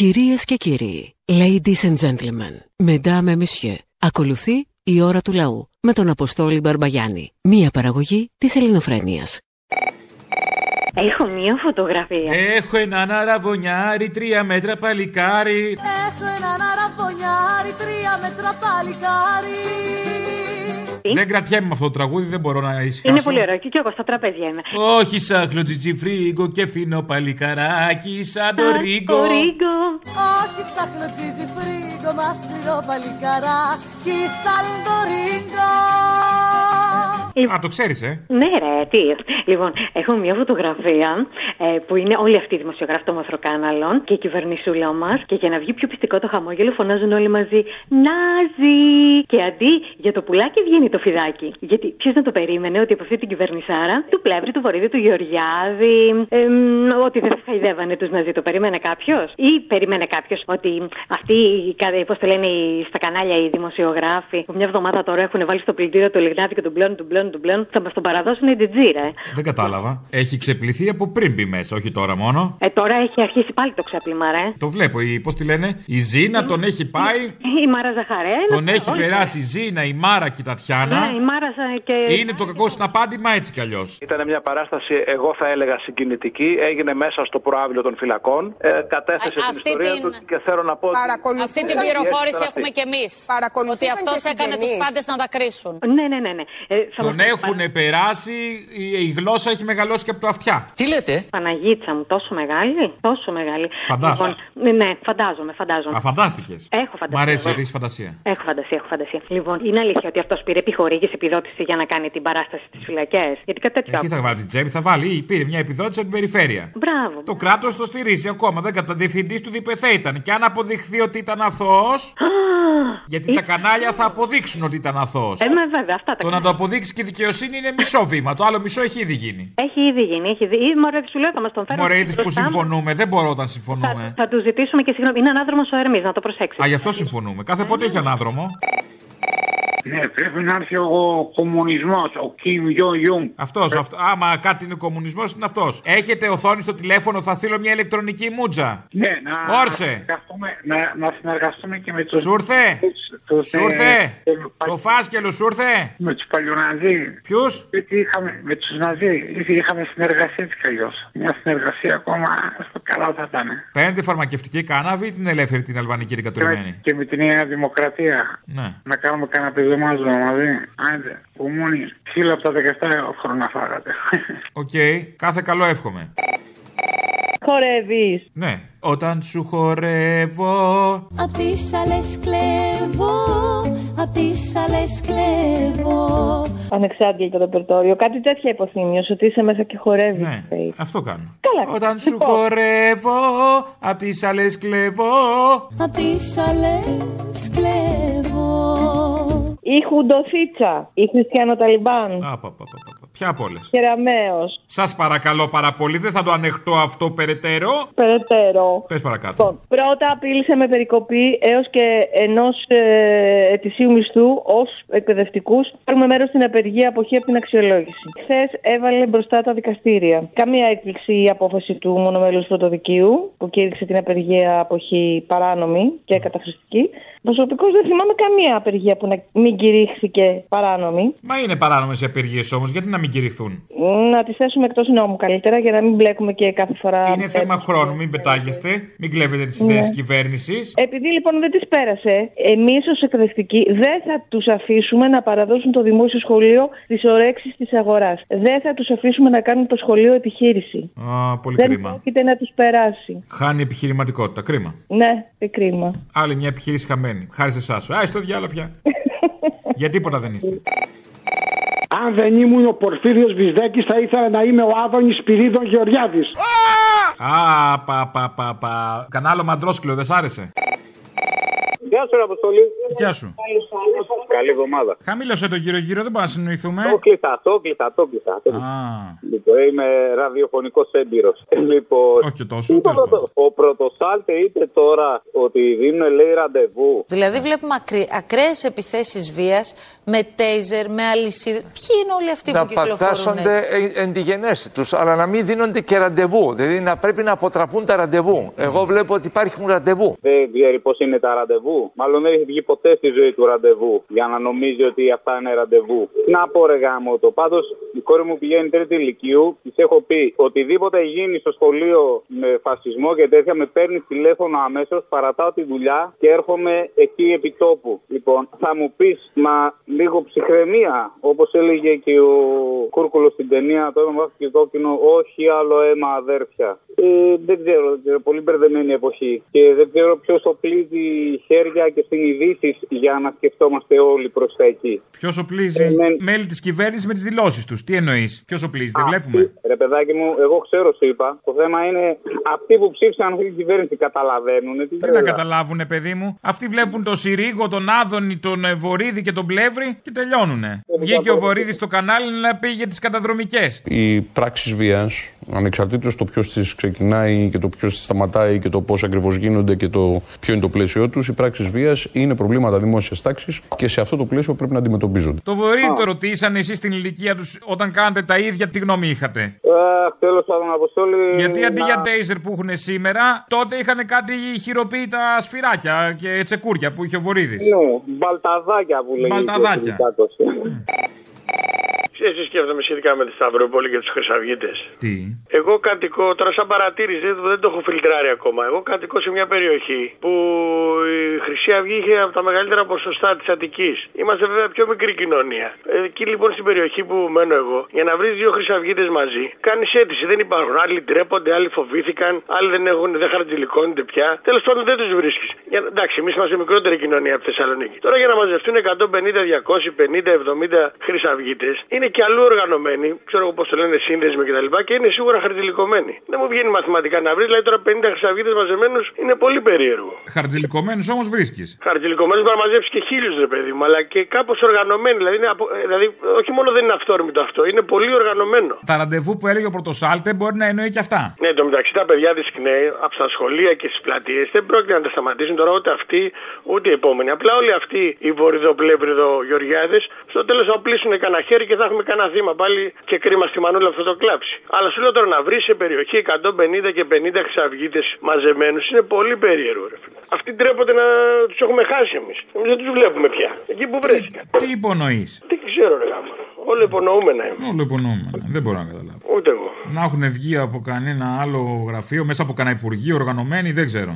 Κυρίες και κύριοι, ladies and gentlemen, mesdames et messieurs, ακολουθεί η ώρα του λαού με τον Αποστόλη Μπαρμπαγιάννη, μία παραγωγή της ελληνοφρένειας. Έχω μία φωτογραφία. Έχω έναν αραβωνιάρι, τρία μέτρα παλικάρι. Έχω έναν αραβωνιάρι, τρία μέτρα παλικάρι. Δεν κρατιέμαι με αυτό το τραγούδι, δεν μπορώ να ησυχάσω. Είναι πολύ ωραίο και εγώ στα τραπέζια είμαι. Όχι σαν τζιτζιφρίγκο και φίνο παλικαράκι σαν το ρίγκο. Το ρίγκο. Όχι σαν κλωτσίζει φρίγκο, μα σφυρό παλικαράκι σαν το ρίγκο. Α, το ξέρεις, ε; Ναι, ρε, τι. Λοιπόν, έχω μια φωτογραφία ε, που είναι όλοι αυτοί οι δημοσιογράφοι των Μαθροκάναλων και η κυβερνησούλα μας. Και για να βγει πιο πιστικό το χαμόγελο, φωνάζουν όλοι μαζί Νάζι! Και αντί για το πουλάκι βγαίνει το φιδάκι. Γιατί ποιος να το περίμενε ότι από αυτή την κυβερνησάρα του πλεύρη, του βορείδη, του Γεωργιάδη, εμ, ότι δεν θα χαϊδεύανε τους Ναζί, το περίμενε κάποιος; Ή περίμενε κάποιος ότι αυτοί, πώς το λένε οι- στα κανάλια οι δημοσιογράφοι, που μια εβδομάδα τώρα έχουν βάλει στο πλυντήριο το λιγνάδι και τον πλέον, τον πλέον, τον πλέον, θα μας τον παραδώσουν η τζιτζίρα. ε. Δεν κατάλαβα. Έχει ξεπληθεί από πριν μπει μέσα, όχι τώρα μόνο. Ε, τώρα έχει αρχίσει πάλι το ξέπλυμα, ρε. Το βλέπω. Πώς τη λένε, η Ζήνα τον έχει πάει. Η Μάρα Ζαχαρένα. Τον έχει όλοι. περάσει η Ζήνα, η Μάρα και η Τατιάνα. Ναι, η Μάρα σα- και. Είναι το κακό συναπάντημα έτσι κι αλλιώς. Ήταν μια παράσταση, εγώ θα έλεγα συγκινητική. Έγινε μέσα στο προάβλιο των φυλακών. Ε, κατέθεσε Α- την αυτή ιστορία την- τους και θέλω να πω. ότι- Αυτή την πληροφόρηση έχουμε κι εμείς. Ότι Παρακολουθήσαν αυτός και έκανε τους συγγενείς. πάντες να δακρύσουν. Ναι, ναι, ναι. ναι. Ε, θα Τον μας- έχουν περάσει, η, η γλώσσα έχει μεγαλώσει και από το αυτιά. Τι λέτε; Παναγίτσα μου, τόσο μεγάλη. Τόσο μεγάλη. Φαντάσου. Λοιπόν, ναι, ναι, φαντάζομαι, φαντάζομαι. Α, φαντάστηκες. Έχω φαντασία. Μ' αρέσει, εγώ. έχεις φαντασία. Έχω φαντασία, έχω φαντασία. Λοιπόν, είναι αλήθεια ότι αυτός πήρε επιχορήγηση επιδότηση για να κάνει την παράσταση στις φυλακές; Γιατί κάτι τέτοιο. Ε, τι θα βάλει την τσέπη, θα βάλει; Ή πήρε μια επιδότηση από την περιφέρεια; Μπράβο. Το κράτος το στηρίζει ακόμα. Δεν κατά διευθυντής του ΔΠΘ ήταν. Και αν αποδειχθεί ότι ήταν αθώος. Γιατί τα κανάλια θα αποδείξουν ότι ήταν αθώος. Ε, με βέβαια, αυτά τα Το να το αποδείξεις και η δικαιοσύνη είναι μισό βήμα. Το άλλο μισό έχει ήδη γίνει. Έχει ήδη γίνει, έχει ήδη. Ή μωρέ, σου λέω, θα μας τον φέρουν. Μωρέ, είδες που μπροστά μας. συμφωνούμε. Δεν μπορώ όταν Θα, συμφωνούμε. θα τους ζητήσουμε και συγγνώμη. Είναι ανάδρομος ο Ερμής, να το προσέξετε. Α, γι' αυτό συμφωνούμε. Κάθε πότε έχει ανάδρομο. Ναι, πρέπει να έρθει ο κομμουνισμός, ο Κιμ Ιον Ιουν. Αυτός, αυτό. Άμα κάτι είναι κομμουνισμός, είναι αυτός. Έχετε οθόνη στο τηλέφωνο, θα στείλω μια ηλεκτρονική μούτζα. Ναι, να, Όρσε. Να, συνεργαστούμε- να, να συνεργαστούμε και με του. Σου ήρθε. Σου ήρθε; Το φάσκελος σου ήρθε; Με τους παλιοναζί. Ποιους; Γιατί είχαμε με τους Ναζί, ήδη είχαμε συνεργασία έτσι κι αλλιώ. Μια συνεργασία ακόμα στο καλά θα ήταν. Παίρνετε φαρμακευτική κάναβη ή την ελεύθερη την αλβανική την κατουρημένη; Και με τη Νέα Δημοκρατία. Ναι. Να κάνουμε κανένα πεζομάζο μαζί. Άντε, που μόνοι. Ξύλα από τα 17 χρόνια φάγατε. Οκ. Κάθε καλό εύχομαι. Χορεύεις. Ναι. Όταν σου χορεύω. Απ' τις άλλες κλέβω, απ' τις άλλες κλέβω. Ανεξάντλητο ρεπερτόριο. Κάτι τέτοια υποθύμιος, ότι είσαι μέσα και χορεύεις. Ναι. Αυτό κάνω. Καλά. Όταν σου Λοιπόν. χορεύω, απ' τις άλλες κλεβώ. Απ' τις άλλες κλέβω. Η Χουντοθίτσα. Η Χριστιανοταλιμπάν. Α, πα, πα, πα, πα, πα. Ποια από όλες; Κεραμαίο. Σας παρακαλώ πάρα πολύ, δεν θα το ανεχτώ αυτό περαιτέρω. Περαιτέρω. Πες παρακάτω. Λοιπόν, πρώτα απείλησε με περικοπή έως και ενός ε, ετησίου μισθού ως εκπαιδευτικούς. Πάρουμε μέρος στην απεργία αποχή από την αξιολόγηση. Χθες έβαλε μπροστά τα δικαστήρια. Καμία έκπληξη η απόφαση του μονομέλους πρωτοδικείου που κήρυξε την απεργία αποχή παράνομη και καταχρηστική. Προσωπικώς δεν θυμάμαι καμία απεργία που να μην κηρύχθηκε παράνομη. Μα είναι παράνομες οι απεργίες όμως, γιατί να μην κηρυχθούν; Να τις θέσουμε εκτός νόμου καλύτερα για να μην μπλέκουμε και κάθε φορά. Είναι θέμα χρόνου, μην πετάγεστε, μην κλέβετε τις ιδέες Ναι. τη κυβέρνησης. Επειδή λοιπόν δεν τις πέρασε, εμείς ως εκπαιδευτικοί δεν θα τους αφήσουμε να παραδώσουν το δημόσιο σχολείο στις ορέξεις της αγοράς. Δεν θα τους αφήσουμε να κάνουν το σχολείο επιχείρηση. Α, πολύ δεν κρίμα. πρόκειται να τους περάσει. Χάνει επιχειρηματικότητα, κρίμα. Ναι, και κρίμα. Άλλη μια επιχείρηση χαμένη. Χάρη σε εσάς. Α, στο διάλογο πια. Για τίποτα δεν είστε. Αν δεν ήμουν ο Πορφύριος Βυσδέκης θα ήθελα να είμαι ο Άδωνης Σπυρίδων Γεωργιάδης. Α, πα, πα, πα, πα. Κανάλο μαντρόσκυλο, δεν σ' άρεσε. Γεια σου, ρε Αποστολή. Γεια σου. Καλή εβδομάδα. Χαμήλωσε τον κύριο γύρω, δεν μπορούμε να συνοηθούμε. Το κλειστά, το κλειστά, το κλειστά. Α, Λοιπόν, είμαι ραδιοφωνικός έμπειρος. Λοιπόν, όχι και τόσο. είπε ο, τέλος πάντων. πρωτο, ο πρωτοσάλτε είπε τώρα ότι δίνουν λέει ραντεβού. Δηλαδή βλέπουμε ακραίες επιθέσεις βίας με τέιζερ, με αλυσίδε. Ποιοι είναι όλοι αυτοί να που κυκλοφορούν πατάσσονται έτσι; εν, εν τη γενέση τους, αλλά να μην δίνονται και ραντεβού. Δηλαδή να πρέπει να αποτραπούν τα ραντεβού. Εγώ βλέπω ότι υπάρχουν ραντεβού. Δεν ξέρει πώς είναι τα ραντεβού. Μάλλον δεν έχει βγει ποτέ στη ζωή του ραντεβού για να νομίζει ότι αυτά είναι ραντεβού. Τι Να πω ρε γάμο το. Πάντω η κόρη μου πηγαίνει τρίτη ηλικίου. Της έχω πει οτιδήποτε γίνει στο σχολείο με φασισμό και τέτοια με παίρνει τηλέφωνο αμέσως, παρατάω τη δουλειά και έρχομαι εκεί επί τόπου. Λοιπόν, θα μου πεις, μα λίγο ψυχραιμία, όπως έλεγε και ο Κούρκουλος στην ταινία, το αίμα και κόκκινο, όχι άλλο αίμα αδέρφια. Ε, δεν ξέρω, δεν ξέρω, πολύ μπερδεμένη εποχή. Και δεν ξέρω ποιος οπλίζει χέρια και συνειδήσει για να σκεφτόμαστε όλοι προς τα εκεί. Ποιος οπλίζει μέλη της κυβέρνησης με τις δηλώσεις τους; Τι εννοείς, Ποιος οπλίζει, δεν βλέπουμε; Ρε παιδάκι μου, εγώ ξέρω, σου είπα. Το θέμα είναι αυτοί που ψήφισαν αυτή την κυβέρνηση καταλαβαίνουν. Τι, Τι να τρέλα. καταλάβουνε, παιδί μου; Αυτοί βλέπουν τον Συρίγο, τον Άδωνη, τον ε, Βορύδη και τον Πλεύρη και τελειώνουνε. Βγήκε ο Βορύδης στο κανάλι να πει για τις καταδρομικές. Οι πράξεις βίας, ανεξαρτήτως το ποιος τι ξεκινάει και το ποιος τι σταματάει και το πώς ακριβώς γίνονται και το ποιο είναι το πλαίσιο τους, οι πράξεις βίας είναι προβλήματα δημόσιας τάξης και σε αυτό το πλαίσιο πρέπει να αντιμετωπίζονται. Το Βορύδη το ρωτήσανε εσείς στην ηλικία τους όταν κάνατε τα ίδια, τι γνώμη είχατε; Αχ, τέλος πάντων, Αποστόλη. Γιατί αντί να- για τέιζερ που έχουν σήμερα, τότε είχαν κάτι χειροποίητα σφυράκια και τσεκούρια που είχε ο Βορύδης. Ναι, μπαλταδάκια που λέγεται. Μπαλταδάκια. Ο Κυριάκος. Ξέρεις τι σκέφτομαι σχετικά με τη Σταυρούπολη και τους Χρυσαυγίτες. Τι; Εγώ κατοικώ, τώρα σαν παρατήρηση, δεν, δεν το έχω φιλτράρει ακόμα. Εγώ κατοικώ σε μια περιοχή που η Χρυσή Αυγή είχε από τα μεγαλύτερα ποσοστά της Αττικής. Είμαστε βέβαια πιο μικρή κοινωνία. Εκεί λοιπόν στην περιοχή που μένω εγώ, για να βρεις δύο Χρυσαυγίτες μαζί, κάνεις αίτηση. Δεν υπάρχουν. Άλλοι τρέπονται, άλλοι φοβήθηκαν, άλλοι δεν, έχουν, δεν χαρτζηλικώνονται πια. Τέλος πάντων δεν τους βρίσκεις. Εντάξει, εμείς είμαστε μικρότερη κοινωνία από τη Θεσσαλονίκη. Τώρα για να μαζευτούν 150, 200, 50, 70 Χρυσαυγίτες, είναι και αλλού οργανωμένοι, ξέρω εγώ πώς το λένε, σύνδεσμοι κτλ. Και, και είναι σίγουρα χαρτζηλικωμένοι. Δεν μου βγαίνει μαθηματικά να βρεις, δηλαδή τώρα 50 Χρυσαυγίτες μαζεμένους είναι πολύ περίεργο. Χαρτζηλικωμένου όμως βρίσκεις. Χαρτζηλικωμένου μπορεί να μαζέψεις και χίλιους ρε παιδί μου, αλλά και κάπως οργανωμένοι. Δηλαδή, είναι απο- ε, δηλαδή, όχι μόνο δεν είναι αυθόρμητο αυτό, είναι πολύ οργανωμένο. Τα ραντεβού που έλεγε ο Πρωτοσάλτε μπορεί να εννοεί και αυτά. Ναι, το μεταξύ τα παιδιά της ΚΝΕ από τα σχολεία και στις πλατείες δεν πρόκειται να τα σταματήσουν τώρα ούτε αυτοί ούτε οι επόμενοι. Απλά όλοι αυτοί οι βορειδοπλεύριδο Γεωργιάδες στο τέλος θα οπλίσουν κανένα χέρι και θα έχουμε κανένα θύμα πάλι και κρίμα στη μανούλα αυτό το κλάψει. Αλλά σου λέω τώρα να βρεις σε περιοχή 150 και 50 ξαυγίτε μαζεμένους είναι πολύ περίεργο. Ρε. φίλε. Αυτοί τρέπονται να τους έχουμε χάσει εμείς. Εμείς δεν τους βλέπουμε πια. Εκεί που βρέθηκαν. Τι υπονοείς; Δεν ξέρω, ρε γάμο. Όλο υπονοούμενα είμαι. Όλο υπονοούμενα. Δεν μπορώ να καταλάβω. Ούτε εγώ. Να έχουν βγει από κανένα άλλο γραφείο, μέσα από κανένα υπουργείο οργανωμένοι, δεν ξέρω.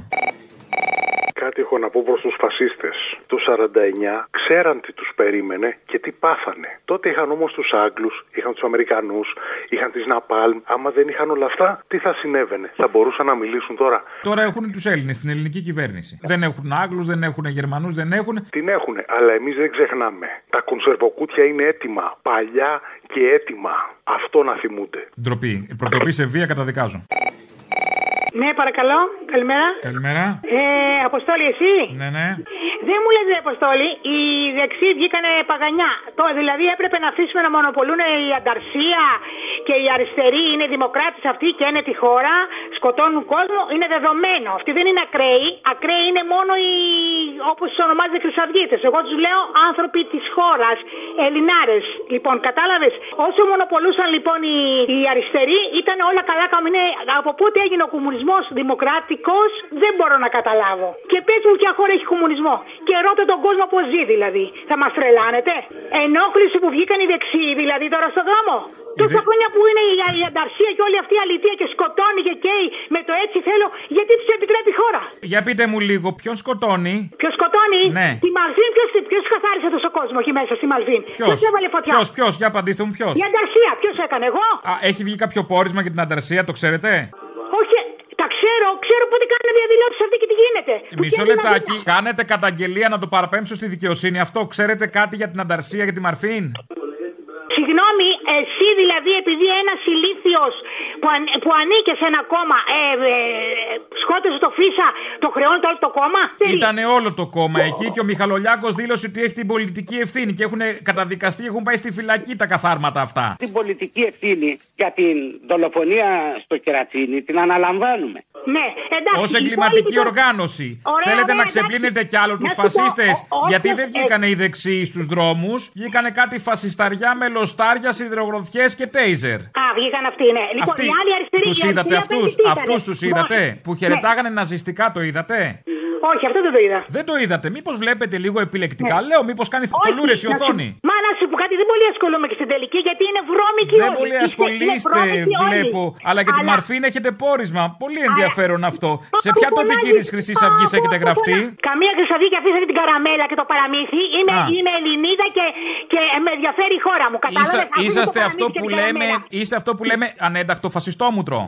Κάτι έχω να πω προς τους φασίστες. Το 49 ξέραν τι τους περίμενε και τι πάθανε. Τότε είχαν όμως τους Άγγλους, είχαν τους Αμερικανούς, είχαν τις Ναπάλμ. Άμα δεν είχαν όλα αυτά, τι θα συνέβαινε; Θα μπορούσαν να μιλήσουν τώρα. Τώρα έχουν τους Έλληνες στην ελληνική κυβέρνηση. Δεν έχουν Άγγλους, δεν έχουν Γερμανούς, δεν έχουν. Την έχουν, αλλά εμείς δεν ξεχνάμε. Τα κονσερβοκούτια είναι έτοιμα. Παλιά και έτοιμα. Αυτό να θυμούνται. Ντροπή. Προτροπή σε βία καταδικάζω. Ναι, παρακαλώ. Καλημέρα. Καλημέρα. Ε, Αποστόλη, εσύ; Ναι, ναι. Δεν μου λες, ρε Αποστόλη, οι δεξιοί βγήκανε παγανιά. Το, δηλαδή έπρεπε να αφήσουμε να μονοπολούν η ανταρσία και οι αριστεροί είναι δημοκράτες αυτοί και είναι τη χώρα, σκοτώνουν κόσμο. Είναι δεδομένο. Αυτοί δεν είναι ακραίοι. Ακραίοι είναι μόνο οι, όπως τους ονομάζονται χρυσαυγίτες. Εγώ τους λέω άνθρωποι της χώρας, Ελληνάρες. Λοιπόν, κατάλαβες; Όσο μονοπολούσαν λοιπόν οι, οι αριστεροί, ήταν όλα καλά καμινέ. Από πότε έγινε ο κομμουνισμός δημοκρατικός, δεν μπορώ να καταλάβω. Και πες μου ποια χώρα έχει κομμουνισμό. Και ρώτα τον κόσμο πώς ζει δηλαδή. Θα μας τρελάνετε. Ενόχληση που βγήκαν οι δεξιοί δηλαδή τώρα στον δρόμο. Τόσα χρόνια που είναι η, η ανταρσία και όλη αυτή η αλήθεια και σκοτώνει και καίει με το έτσι θέλω, γιατί τους επιτρέπει η χώρα. Για πείτε μου λίγο, ποιον σκοτώνει; Ποιος σκοτώνει, Ναι. τη Μαλβίν, ποιο ποιος καθάρισε τόσο κόσμο εκεί μέσα στη Μαλβίν. Ποιος; Ποιος έβαλε φωτιά; Ποιος, ποιος, για απαντήστε μου, ποιος; Η ανταρσία, ποιος έκανε, εγώ; Α, έχει βγει κάποιο πόρισμα για την ανταρσία, το ξέρετε; Όχι, τα ξέρω, ξέρω πότε κάνουν διαδηλώσει αυτή και τι γίνεται. Που Μισό θέλει να λεπτάκι, κάνετε καταγγελία να το παραπέμψω στη δικαιοσύνη. Αυτό ξέρετε κάτι για την ανταρσία, για τη Μαρφίν; Συγγνώμη, εσύ δηλαδή επειδή ένας ηλίθιος που, αν, που ανήκε σε ένα κόμμα ε, ε, σκότωσε το Φίσα, το χρεώνει το όλο το κόμμα; Ήταν όλο το κόμμα εκεί και ο Μιχαλολιάκος δήλωσε ότι έχει την πολιτική ευθύνη και έχουν καταδικαστεί, έχουν πάει στη φυλακή τα καθάρματα αυτά. Την πολιτική ευθύνη για την δολοφονία στο Κερατσίνη την αναλαμβάνουμε. Ναι, εντάξει. Ω εγκληματική οργάνωση. Ωραία, Θέλετε ωραία, να εντάξει. ξεπλύνετε κι άλλο τους Να σου πω, φασίστες. ο- ο- Γιατί όποιος- δεν βγήκανε οι δεξιοί στους δρόμους, βγήκανε κάτι φασισταριά με λοστάρια, σιδηρογροθιές και τέιζερ. Α, βγήκαν αυτοί, ναι. Λοιπόν, Αυτοί οι άλλοι αριστεροί. τους οι είδατε αριστεροί αυτούς, αυτοί τι αυτούς ήτανε; τους είδατε. Λοιπόν, Που χαιρετάγανε ναζιστικά, το είδατε; Όχι, αυτό δεν το είδα. Δεν το είδατε. Μήπως βλέπετε λίγο επιλεκτικά; Λέω, μήπως κάνει θολούρες η Ναι. να σου- οθόνη; Μα να σου πω κάτι, δεν πολύ ασχολούμαι και στην τελική γιατί είναι βρώμικοι Δεν όλοι. πολύ Είναι ασχολείστε, βρώμικοι όλοι. βλέπω. Αλλά για την Αλλά- Μαρφίν έχετε πόρισμα. Πολύ ενδιαφέρον αυτό. Σε ποια Από τοπική πολλά- της Χρυσής Αυγής από έχετε πολλά. γραφτεί; Καμία χρυσαβή και αφήσατε την καραμέλα και το παραμύθι. Είμαι, Α. είμαι Ελληνίδα και, και με ενδιαφέρει η χώρα μου. Κατάλαβες, Είσα- αφήστε το είσαστε παραμύθι αυτό και που την λέμε, καραμέλα. είστε αυτό που λέμε ανέντακτο φασιστόμουτρο.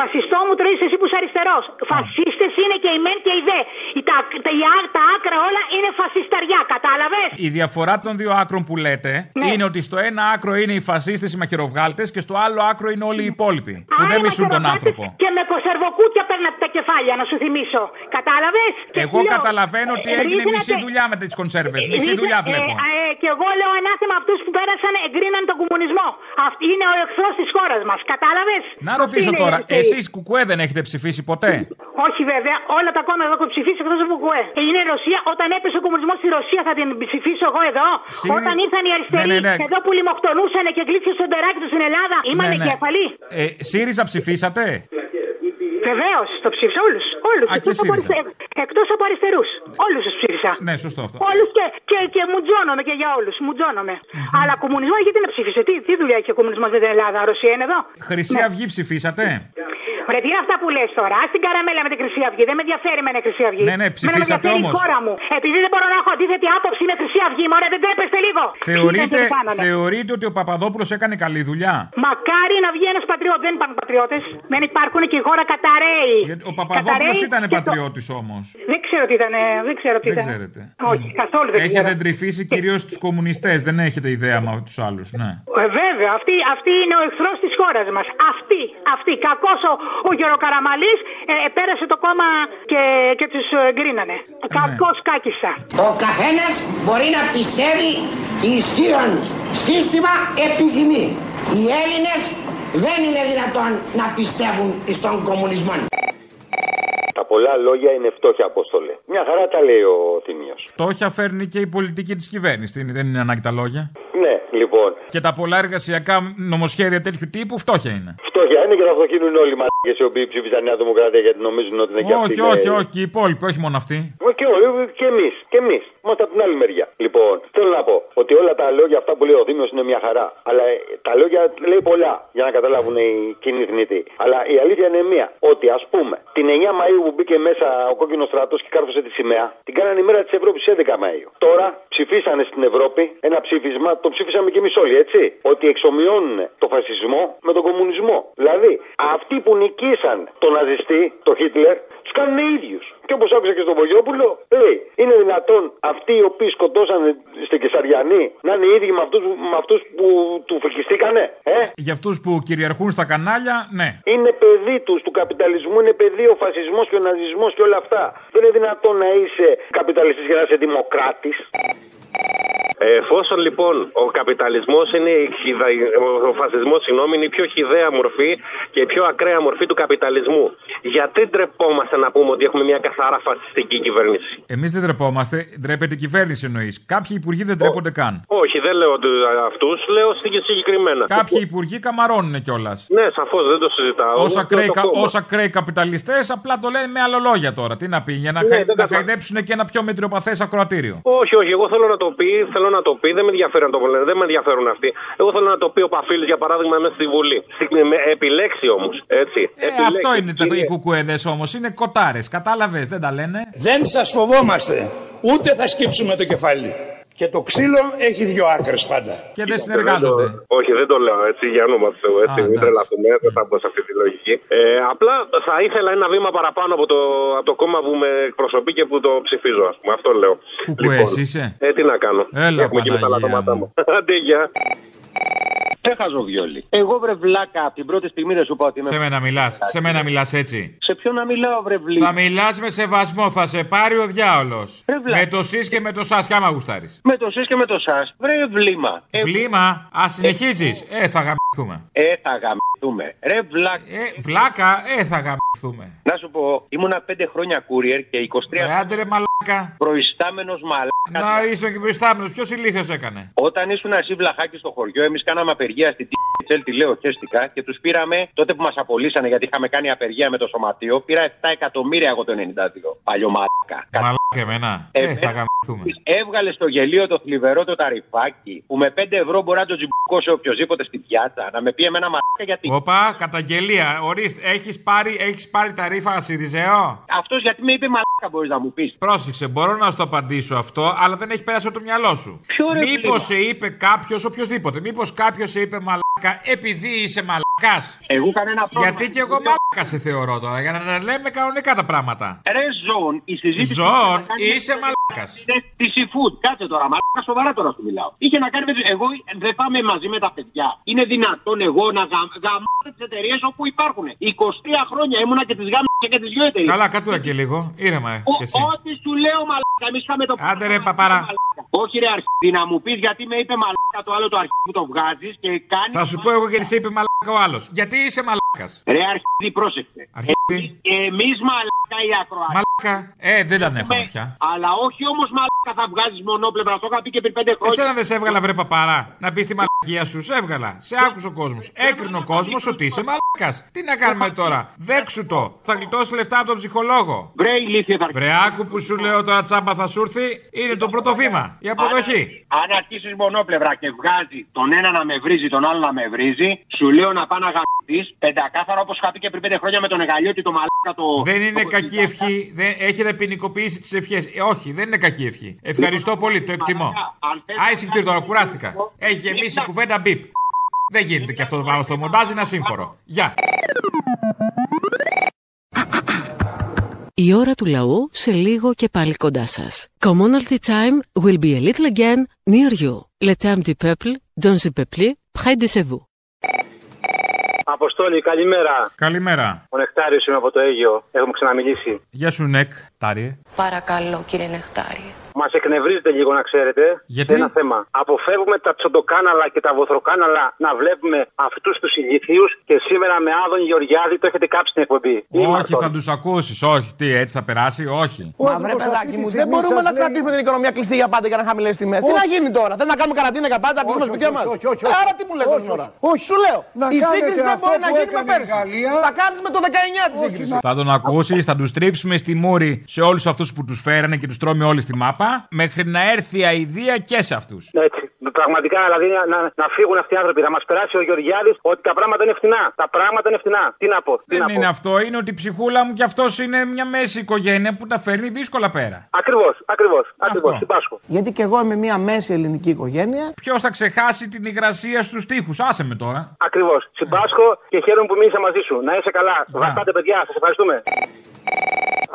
Φασιστό μου τρώει εσύ που είσαι αριστερός. Φασίστες είναι και οι μεν και οι δε. Οι- Τα, τα, οι ά- τα άκρα όλα είναι φασισταριά, κατάλαβες; Η διαφορά των δύο άκρων που λέτε Ναι. είναι ότι στο ένα άκρο είναι οι φασίστες, οι μαχαιροβγάλτες και στο άλλο άκρο είναι όλοι οι υπόλοιποι. Που δεν μισούν τον άνθρωπο. Και με κονσερβοκούτια παίρνατε τα κεφάλια, να σου θυμίσω. Κατάλαβες; Εγώ καταλαβαίνω ότι έγινε μισή δουλειά με τις κονσέρβες. Μισή δουλειά βλέπω. Ε, ε, και εγώ λέω ανάθεμα αυτούς που πέρασαν, εγκρίναν τον κομμουνισμό. Αυτή είναι ο εχθρός της χώρας μας. Κατάλαβες; Να ρωτήσω τώρα, εσείς κουκουέ δεν έχετε ψηφίσει ποτέ; Όχι βέβαια, όλα τα κόμματα έχω ψηφίσει εκτός από κουκουέ. Είναι η Ρωσία, όταν έπεσε ο κομμουνισμός στη Ρωσία θα την ψηφίσω εγώ εδώ. Σύρι- Όταν ήρθαν οι αριστεροί Ναι, ναι, ναι. εδώ που λιμοκτονούσαν και γλύψε στον τεράκι του στην Ελλάδα, ήμουν Ναι, ναι. κεφαλή. Ε, ΣΥΡΙΖΑ ψηφίσατε; Βεβαίως, το ψήφισα όλους. Όλους. Α, και ΣΥΡΙΖΑ. Εκτός από αριστερούς. Όλους τους ψήφισα. Ναι, σωστό αυτό. Όλους και, και, και μουτζώνομαι και για όλους. Μουτζώνομαι. Αλλά κομμουνισμό γιατί να ψήφισες. Τι, τι δουλειά έχει ο κομμουνισμός με την Ελλάδα. Ρωσία είναι εδώ; Χρυσή Αυγή ψηφίσατε; Ρε, τι είναι αυτά που λες τώρα; Α την καραμέλα με την Χρυσή Αυγή. Δεν με ενδιαφέρει με Χρυσή Αυγή. Ναι, ναι, Εμένα ψηφίσατε με ενδιαφέρει όμως. η χώρα μου. Επειδή δεν μπορώ να έχω αντίθετη άποψη με Χρυσή Αυγή, μωρέ, δεν τρέπεστε λίγο. Θεωρείτε, Τι δεν κάνανε. θεωρείτε ότι ο Παπαδόπουλος έκανε καλή δουλειά; Μακάρι να βγει ένας πατριώτης. Δεν υπάρχουν πατριώτες. Δεν υπάρχουν και η χώρα καταραίει. Γιατί ο Παπαδόπουλος Καταραίει ήταν και το- πατριώτης όμως. Δεν ξέρω τι ήταν. Δεν ξέρω τι Δεν ήταν. ξέρετε. Όχι, καθόλου δεν Έχετε ξέρω. τρυφήσει κυρίως τους κομμουνιστές, δεν έχετε ιδέα με τους άλλους. Ναι. Ε, βέβαια, αυτή, αυτή είναι ο εχθρός της χώρας μας. Αυτή, αυτή. Κακός ο, ο Γεροκαραμαλή ε, πέρασε το κόμμα και, και τους γκρίνανε. Κακός κάκισα. Ο καθένας μπορεί να πιστεύει ισίων σύστημα επιθυμεί. Οι Έλληνες δεν είναι δυνατόν να πιστεύουν στον κομμουνισμό. Τα πολλά λόγια είναι φτώχεια, Απόστολε. Μια χαρά τα λέει ο Θημίος. Φτώχεια φέρνει και η πολιτική της κυβέρνησης. Δεν είναι ανάγκη τα λόγια; Ναι, λοιπόν. Και τα πολλά εργασιακά νομοσχέδια τέτοιου τύπου φτώχεια είναι. Φτώχεια είναι και θα φτωχύνουν όλοι οι μαλάκες οι οποίοι ψήφισαν Νέα Δημοκρατία γιατί νομίζουν ότι είναι και αυτοί. όχι, με- όχι, όχι. Και οι υπόλοιποι, όχι μόνο αυτοί. Μα Και όλοι, και εμείς. Και εμείς. Είμαστε από την άλλη μεριά. Λοιπόν, θέλω να πω ότι όλα τα λόγια αυτά που λέει ο Δήμιο είναι μια χαρά. Αλλά ε, τα λόγια λέει πολλά για να καταλάβουν οι κοινοί θνητοί. Αλλά η αλήθεια είναι μία. Ότι ας πούμε την 9 Μαου που μπήκε μέσα ο κόκκινος στρατός και κάρφωσε τη σημαία, την κάνανε η μέρα της Ευρώπης 11 Μαου. Τώρα ψηφίσανε στην Ευρώπη ένα ψήφισμα, το ψήφισαμε κι εμείς όλοι, έτσι. Ότι εξομοιώνουν το φασισμό με τον κομμουνισμό. Δηλαδή, αυτοί που νικήσαν τον ναζιστή, τον Χίτλερ, τους κάνουν ίδιους. Και όπως άκουσα και στον Βογιόπουλο, λέει, είναι δυνατόν αυτοί οι οποίοι σκοτώσαν στην Κεσαριανή να είναι οι ίδιοι με αυτούς με αυτούς που του φρικιστήκανε, ε; Για αυτούς που κυριαρχούν στα κανάλια, ναι. Είναι παιδί τους, του καπιταλισμού, είναι παιδί ο φασισμός και ο ναζισμός και όλα αυτά. Δεν είναι δυνατόν να είσαι καπιταλιστής και να είσαι δημοκράτης. Εφόσον λοιπόν ο καπιταλισμός είναι η χιδα... ο φασισμός, συγγνώμη, είναι η πιο χιδαία μορφή και η πιο ακραία μορφή του καπιταλισμού. Γιατί ντρεπόμαστε να πούμε ότι έχουμε μια καθαρά φασιστική κυβέρνηση; Εμείς δεν ντρεπόμαστε, ντρέπεται η κυβέρνηση εννοείς. Κάποιοι υπουργοί δεν ντρέπονται καν. Όχι, δεν λέω ότι αυτούς, λέω συγκεκριμένα. Κάποιοι υπουργοί καμαρώνουν κιόλας. Ναι, σαφώς δεν το συζητάω. Όσα Ούτε κρέοι, το κα- κόμμα. όσα κρέοι καπιταλιστές απλά το λένε με άλλο λόγια τώρα. Τι να πει, για να, Ναι, χαϊ- δεν να τα- χαϊδέψουν και ένα πιο μετριοπαθές ακροατήριο. Όχι, όχι, εγώ θέλω να το πει, θέλω να το πει, δεν με ενδιαφέρει να το λένε, δεν με ενδιαφέρουν αυτοί. Εγώ θέλω να το πει ο Παφίλης για παράδειγμα μέσα στη Βουλή. Στη- με- επιλέξει όμως, έτσι. Ε, αυτό είναι τα, οι κουκουέδες όμως. Είναι κοτάρες. Κατάλαβες, δεν τα λένε. Δεν σας φοβόμαστε. Ούτε θα σκύψουμε το κεφάλι. Και το ξύλο έχει δύο άκρες πάντα. Και δεν συνεργάζονται. Όχι, δεν το λέω έτσι για όνομα του Θεού. Έτσι, Α, μην εντάξει. τρελαθούμε, δεν θα μπω σε αυτή τη λογική. Ε, απλά θα ήθελα ένα βήμα παραπάνω από το, από το κόμμα που με εκπροσωπεί και που το ψηφίζω, ας πούμε. Αυτό λέω. Κουκουές είσαι; Ε, τι να κάνω. Έλα, Έχουμε και με τα Παναγία λατώματά μου. Άντε, γεια. Σε χαζοβιόλι. Εγώ βρε βλάκα από την πρώτη στιγμή δεν σου είπα ότι είμαι. Σε μένα μιλάς. Σε μένα μιλάς έτσι. Σε ποιον να μιλάω, βρε βλή. Θα μιλάς με σεβασμό, θα σε πάρει ο διάολος. βλάκα. Με το σεις και με το σας, κι άμα γουστάρεις. Με το σεις και με το σας. Βρε βλήμα. Ε, Βλήμα, ας συνεχίζεις. Ε, θα γαμηθούμε. Ε, θα γαμηθούμε. Ρε βλάκα. Ε, βλάκα, ε, θα γαμηθούμε. Να σου πω, ήμουνα 5 χρόνια courier και 23 Ε, άντε ρε μαλάκα. προϊστάμενος μαλάκα. Να είσαι και προϊστάμενος. Ποιος ηλίθιος έκανε; Όταν ήσουν εσύ βλαχάκι στο χωριό, εμείς κάναμε απεργία στη THL, τη λέω χέστηκα και τους πήραμε τότε που μας απολύσανε γιατί είχαμε κάνει απεργία με το σωματείο. Πήρα 7 εκατομμύρια εγώ το 92. Παλιό μαλάκα. Μαλάκα εμένα. Ε, Ε, θα γαμηθούμε. Έβγαλε στο γελίο το θλιβερό το ταρυφάκι που με 5 ευρώ μπορεί να το τζιμπουκώσει οποιοδήποτε στην πιάτσα. Να με πει εμένα μαλάκα γιατί. Οπα, καταγγελία. Ορίστε, έχεις πάρει, έχεις πάρει τα ρήφα Σιριζέο; Αυτός γιατί με είπε μαλάκα μπορείς να μου πεις. Πρόσεξε, μπορώ να σου το απαντήσω αυτό, αλλά δεν έχει περάσει από το μυαλό σου. Ποιο ρε Μήπως φίλε; σε είπε κάποιος, οποιοδήποτε, μήπως κάποιος σε είπε μαλάκα επειδή είσαι μαλακάς; Εγώ κανένα πρόβλημα. Γιατί και εγώ μαλάκα σε θεωρώ τώρα, για να τα λέμε κανονικά τα πράγματα. Ρε ζών, η συζήτηση. Ζών, είχε να κάνεις με- είσαι μαλάκας. Είναι τη seafood. Κάτσε τώρα, μαλάκα σοβαρά τώρα σου μιλάω. Είχε να κάνει με. Εγώ δεν πάμε μαζί με τα παιδιά. Είναι δυνατόν εγώ να γαμ... γαμμάτε τις εταιρείες όπου υπάρχουν. 23 χρόνια ήμουνα και τις γάμισα και τις δυο εταιρείες. Καλά, κατούρα και λίγο. Ήρεμα, ε, κι εσύ. Ό,τι σου λέω μαλάκα, εμείς είχαμε το Άντε ρε παπάρα. Όχι ρε αρχίδι, να μου πει γιατί με είπε μαλάκα το άλλο το αρχίδι που το βγάζει και κάνει. Θα σου πω εγώ γιατί σε είπε μαλάκα ο άλλο. Γιατί είσαι μαλάκα. Ρε αρχίδι, πρόσεξε. Αρχίδι. Εμεί μαλάκα οι ακροατέ. Μαλάκα. Ε, δεν τα έχουμε πια. Αλλά όχι όμω μαλάκα θα βγάζει μονόπλευρα. Το είχα πει και πριν πέντε χρόνια. Εσένα δεν σε έβγαλα βρε παπάρα να πει τη μαλακία σου. Σε έβγαλα. Σε άκουσε ο κόσμο. Έκρινε ο κόσμο ότι είσαι μαλάκα. Τι να κάνουμε τώρα. Δέξου το. Θα γλιτώσει λεφτά από τον ψυχολόγο. Βρε ηλίθεια θα Βρε άκου που σου λέω τώρα τσάμπα θα σου έρθει. Είναι το πρώτο βήμα. Η αποδοχή. Αν αρχίσεις μονόπλευρα και βγάζει τον ένα να με βρίζει, τον άλλο να με βρίζει, σου λέω να πάω να γαμπτεί πεντακάθαρα όπως είχα πει και πριν πέντε χρόνια με τον Εγαλιώτη το μαλάκα το. Δεν είναι το- κακή ευχή. Δεν, έχετε ποινικοποιήσει τις ευχές. Ε, όχι, δεν είναι κακή ευχή. Ευχαριστώ πολύ, το εκτιμώ. Άισι τώρα, κουράστηκα. Έχει γεμίσει η κουβέντα μπίπ. Δεν γίνεται και αυτό το πράγμα στο μοντάζ, είναι ασύμφορο. Γεια. Η ώρα του λαού σε λίγο και πάλι κοντά σας. Commonalty time will be a little again near you. Le temps du peuple, dans le peuple, près de chez vous. Αποστόλη, καλημέρα. Καλημέρα. Ο Νεκτάριος είμαι από το Αίγιο. Έχουμε ξαναμιλήσει. Γεια σου, Νεκ. Τάριε. Παρακαλώ, κύριε Νεκτάρι. Μας εκνευρίζετε λίγο να ξέρετε. Γιατί; Ένα θέμα. Αποφεύγουμε τα τσοντοκάναλα και τα βοθροκάναλα να βλέπουμε αυτούς τους ηλίθιου και σήμερα με Άδων Γεωργιάδη το έχετε κάψει την εκπομπή. Τι είναι Όχι, αυτό; θα τους ακούσεις. Όχι, τι, έτσι θα περάσει, όχι. Μα βρε παιδάκι μου, δεν μπορούμε να κρατήσουμε την οικονομία κλειστή για πάντα για να χαμηλές τιμές. Τι να γίνει τώρα, δεν να κάνουμε καραντίνα για πάντα, να κλείσουμε σπίτια μας; Άρα τι μου λες Όχι, τώρα; όχι. Σου λέω, Να η κάνετε σύγκριση δεν αυτό μπορεί να που γίνει με έκανε η πέρσι. Γαλλία. Θα κάνεις με το 19 τη σύγκριση. Θα τον ακούσεις, θα τους τρίψουμε στη μούρη σε όλους αυτούς που τους φέρανε και τους τρώμε όλοι στη μάπα, μέχρι να έρθει η αηδία και σε αυτούς. Έτσι. Πραγματικά δηλαδή να, να, να φύγουν αυτοί οι άνθρωποι. Θα μας περάσει ο Γεωργιάδης ότι τα πράγματα είναι φτηνά. Τα πράγματα είναι φτηνά. Τι να πω. Τι Δεν να είναι πω. αυτό, είναι ότι η ψυχούλα μου κι αυτός είναι μια μέση οικογένεια που τα φέρνει δύσκολα πέρα. Ακριβώς, ακριβώς. Ακριβώς. Συμπάσχω. Γιατί και εγώ είμαι μια μέση ελληνική οικογένεια. Ποιος θα ξεχάσει την υγρασία στους τοίχους, άσε με τώρα. Ακριβώς. Συμπάσχω και χαίρομαι που μίλησα μαζί σου. Να είσαι καλά. Βαστάτε, παιδιά. Σας ευχαριστούμε.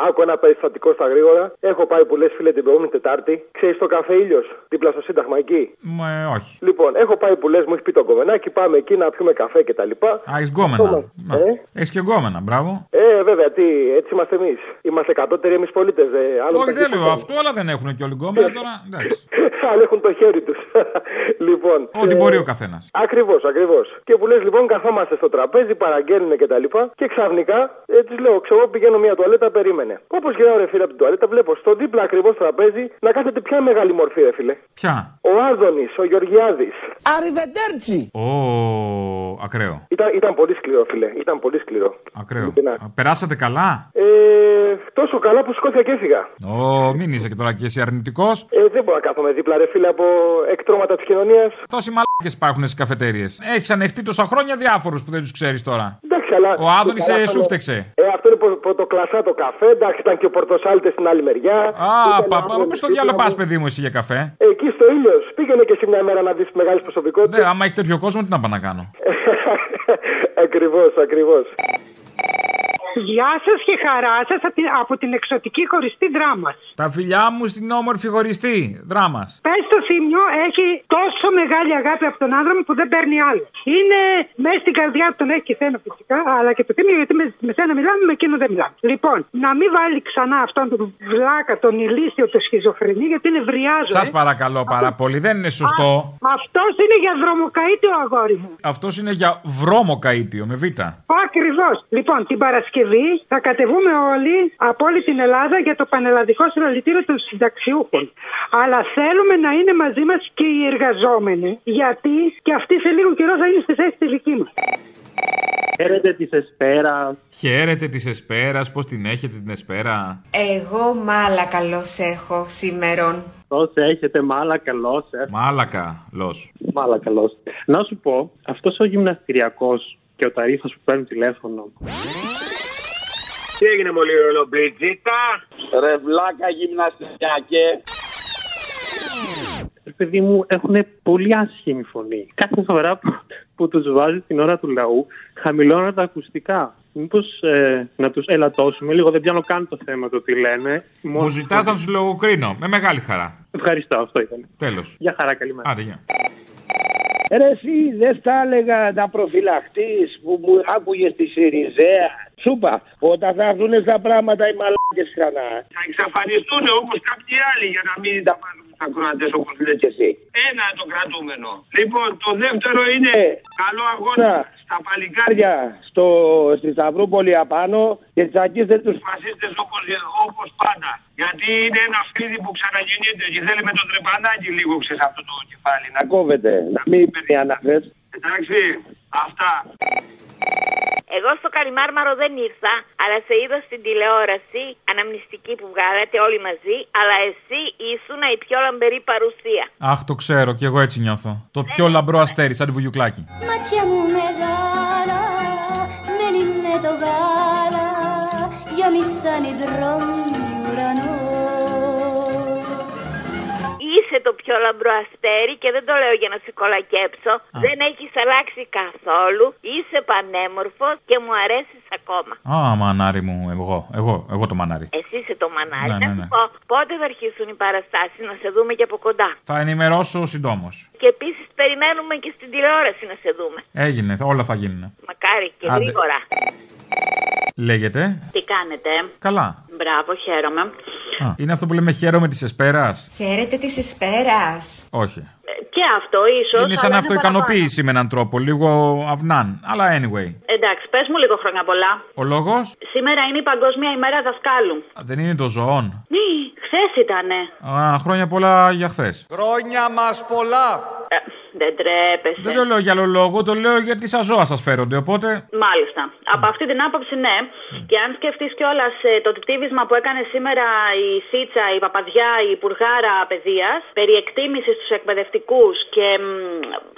Άκου ένα περιστατικό στα γρήγορα. Έχω πάει που λε, φίλες, την προηγούμενη Τετάρτη. Ξέρεις το καφέ ήλιος, δίπλα στο Σύνταγμα εκεί; Μα όχι. Λοιπόν, έχω πάει που λε, μου έχεις πει το κομμενάκι, πάμε εκεί να πιούμε καφέ κτλ. Α, έχεις γκόμενα. Ε; Έχεις και γκόμενα, μπράβο. Ε, βέβαια, τι, έτσι είμαστε εμείς. Είμαστε κατώτεροι εμείς πολίτες. Ε, άλλος Όχι, τα δεν λέω τίποτα. αυτό, αλλά δεν έχουν και όλοι γκόμενα τώρα. Εντάξει. Άλλοι έχουν το χέρι τους. λοιπόν. Ό,τι μπορεί ο καθένας. Ακριβώς, ακριβώς. Και που λες, λοιπόν, καθόμαστε στο τραπέζι, παραγγέλνουν και τα λοιπά. Και ξαφνικά ε, τη λέω, ξέρω, πηγαίνω μια τουαλέτα, περίμενε. Όπως γυρνάω ρε φίλε από την τουαλέτα, βλέπω στο δίπλα ακριβώς τραπέζι να κάθεται ποια μεγάλη μορφή, ρε φίλε. Ποια; Ο Άδωνης, ο Γεωργιάδης. Αριβεντέρτσι. Ω, ακραίο. Ήταν, ήταν πολύ σκληρό, φίλε. Ήταν πολύ σκληρό. Ακραίο. Περάσατε καλά; Ε, τόσο καλά που σηκώθηκα και έφυγα. Ω, μην είσαι και τώρα και εσύ αρνητικός. Ε, δεν μπορώ να κάθομαι δίπλα, ρε φίλε, από εκτρώματα της κοινωνίας. Τόσοι μαλάκες υπάρχουν στις καφετέρειε. Έχεις ανεχτεί τόσα χρόνια διάφορους που δεν τους ξέρεις τώρα. Εντάξει, αλλά. Ο Άδωνης καλά, σε θα σου φταίξε. Ε, αυτό είναι προ- πρωτοκλασσά το καφέ. Εντάξει, ήταν και ο Πορτοσάλτες στην άλλη μεριά. Α, Ήταν παπά, άλλο πες στο δίπλα διάλογο μου. πας, παιδί μου, εσύ για καφέ. Εκεί στο ήλιος. Πήγαινε και εσύ μια μέρα να δεις μεγάλες προσωπικότητες. Ναι, άμα έχει τέτοιο κόσμο, τι να πάω να κάνω; ακριβώς, ακριβώς. Γεια σας και χαρά σας από την- από την εξωτική χωριστή δράμα. Τα φιλιά μου στην όμορφη χωριστή. Δράμα. Πες το θύμιο έχει τόσο μεγάλη αγάπη από τον άντρα μου που δεν παίρνει άλλο. Είναι μέσα στην καρδιά του, τον έχει και σένα φυσικά, αλλά και το θύμιο γιατί με, με σένα μιλάμε, με εκείνο δεν μιλάμε. Λοιπόν, να μην βάλει ξανά αυτόν τον βλάκα, τον ηλίθιο, το σχιζοφρενή, γιατί είναι βριάζο. Σας παρακαλώ πάρα πολύ, δεν είναι σωστό. Αυτός είναι για δρομοκαίτιο αγόρι μου. Αυτός είναι για βρώμο καΐτιο με β. Ακριβώς. Λοιπόν, την Παρασκευή θα κατεβούμε όλοι από όλη την Ελλάδα για το πανελλαδικό συλλαλητήριο των συνταξιούχων. Αλλά θέλουμε να είναι μαζί μας και οι εργαζόμενοι, γιατί και αυτοί σε λίγο καιρό θα είναι στη θέση τη δική μας. Χαίρετε της Εσπέρα. Χαίρετε της Εσπέρας, πώς την έχετε την Εσπέρα; Εγώ μάλα καλώς έχω σήμερον. Πώς έχετε, μάλα καλώς, ε. Μάλακα, λος. Μάλα καλώς. Να σου πω, αυτός ο γυμναστηριακός και ο ταρίφας που παίρνει τηλέφωνο. Τι έγινε μολύ ρολομπλίτζιτα. Ρε βλάκα γυμναστικιακέ. Ρε παιδί μου, έχουν πολύ άσχημη φωνή. Κάθε φορά που, που τους βάζει την ώρα του λαού, χαμηλώνουν τα ακουστικά. Μήπως ε, να τους ελαττώσουμε λίγο, δεν πιάνω καν το θέμα το τι λένε. Μου ζητάς να τους λογοκρίνω. Με μεγάλη χαρά. Ευχαριστώ, αυτό ήταν. Τέλος. Γεια χαρά, καλημέρα. Άντε, γεια. Ρε εσύ δεν τα έλεγα να προφυλαχτείς που μου άκουγες τη Σιριζέα. Σου είπα, όταν θα έρθουν στα πράγματα οι μαλάκες ξανά. Θα εξαφανιστούν όπως κάποιοι άλλοι για να μην τα πάρουν στα ακροατές όπως λες και εσύ. Ένα το κρατούμενο. Λοιπόν, το δεύτερο είναι καλό αγώνα στα παλικάρια στο, στη Σταυρούπολη απάνω και τσακίστε τους φασίστες όπως, όπως πάντα. Γιατί είναι ένα φίδι που ξαναγεννιέται και θέλει με το τρεπανάκι λίγο ξέρεις αυτό το κεφάλι να κόβεται, να μην παίρνει αναφές. Εντάξει, αυτά. Εγώ στο Καλιμάρμαρο δεν ήρθα, αλλά σε είδα στην τηλεόραση αναμνηστική που βγάλατε όλοι μαζί, αλλά εσύ ήσουν η πιο λαμπερή παρουσία. Αχ, το ξέρω, και εγώ έτσι νιώθω. Το πιο λαμπρό αστέρι, σαν τη βουγιουκλάκι. Μάτια μου μεγάλα, μένει με το γάλα, γεμίσαν οι δρόμοι ουρανό. Είσαι το πιο λαμπρό αστέρι και δεν το λέω για να σε κολακέψω. Δεν έχεις αλλάξει καθόλου. Είσαι πανέμορφος και μου αρέσεις ακόμα. Α, μανάρι μου, εγώ, εγώ, εγώ το μανάρι. Εσύ είσαι το μανάρι. Ναι, Να ναι, σου ναι. πω, πότε θα αρχίσουν οι παραστάσεις να σε δούμε και από κοντά; Θα ενημερώσω συντόμω. Και επίσης περιμένουμε και στην τηλεόραση να σε δούμε. Έγινε, όλα θα γίνουν. Μακάρι και Άντε. γρήγορα. Λέγεται. Τι κάνετε; Καλά. Μπράβο, χαίρομαι. Α, είναι αυτό που λέμε χαίρομαι της Εσπέρας; Χαίρετε της Εσπέρας. Όχι. Ε, Και αυτό ίσως. Είναι σαν αλλά αυτοικανοποίηση με έναν τρόπο, λίγο αυνάν. Αλλά anyway. Εντάξει, πες μου λίγο χρόνια πολλά. Ο λόγος; Σήμερα είναι η Παγκόσμια ημέρα δασκάλου. δεν είναι το ζωόν. Ναι, χθες ήτανε. Α, χρόνια πολλά για χθες. Χρόνια μας πολλά. Δεν τρέπεσαι. Δεν το λέω για άλλο λόγο, το λέω γιατί σαν ζώα σας φέρονται. Οπότε. Μάλιστα. Από αυτή την άποψη, ναι. Και αν σκεφτείς κιόλας το τυπτίβισμα που έκανε σήμερα η Σίτσα, η Παπαδιά, η Υπουργάρα Παιδείας, περί εκτίμησης στου εκπαιδευτικούς και μ,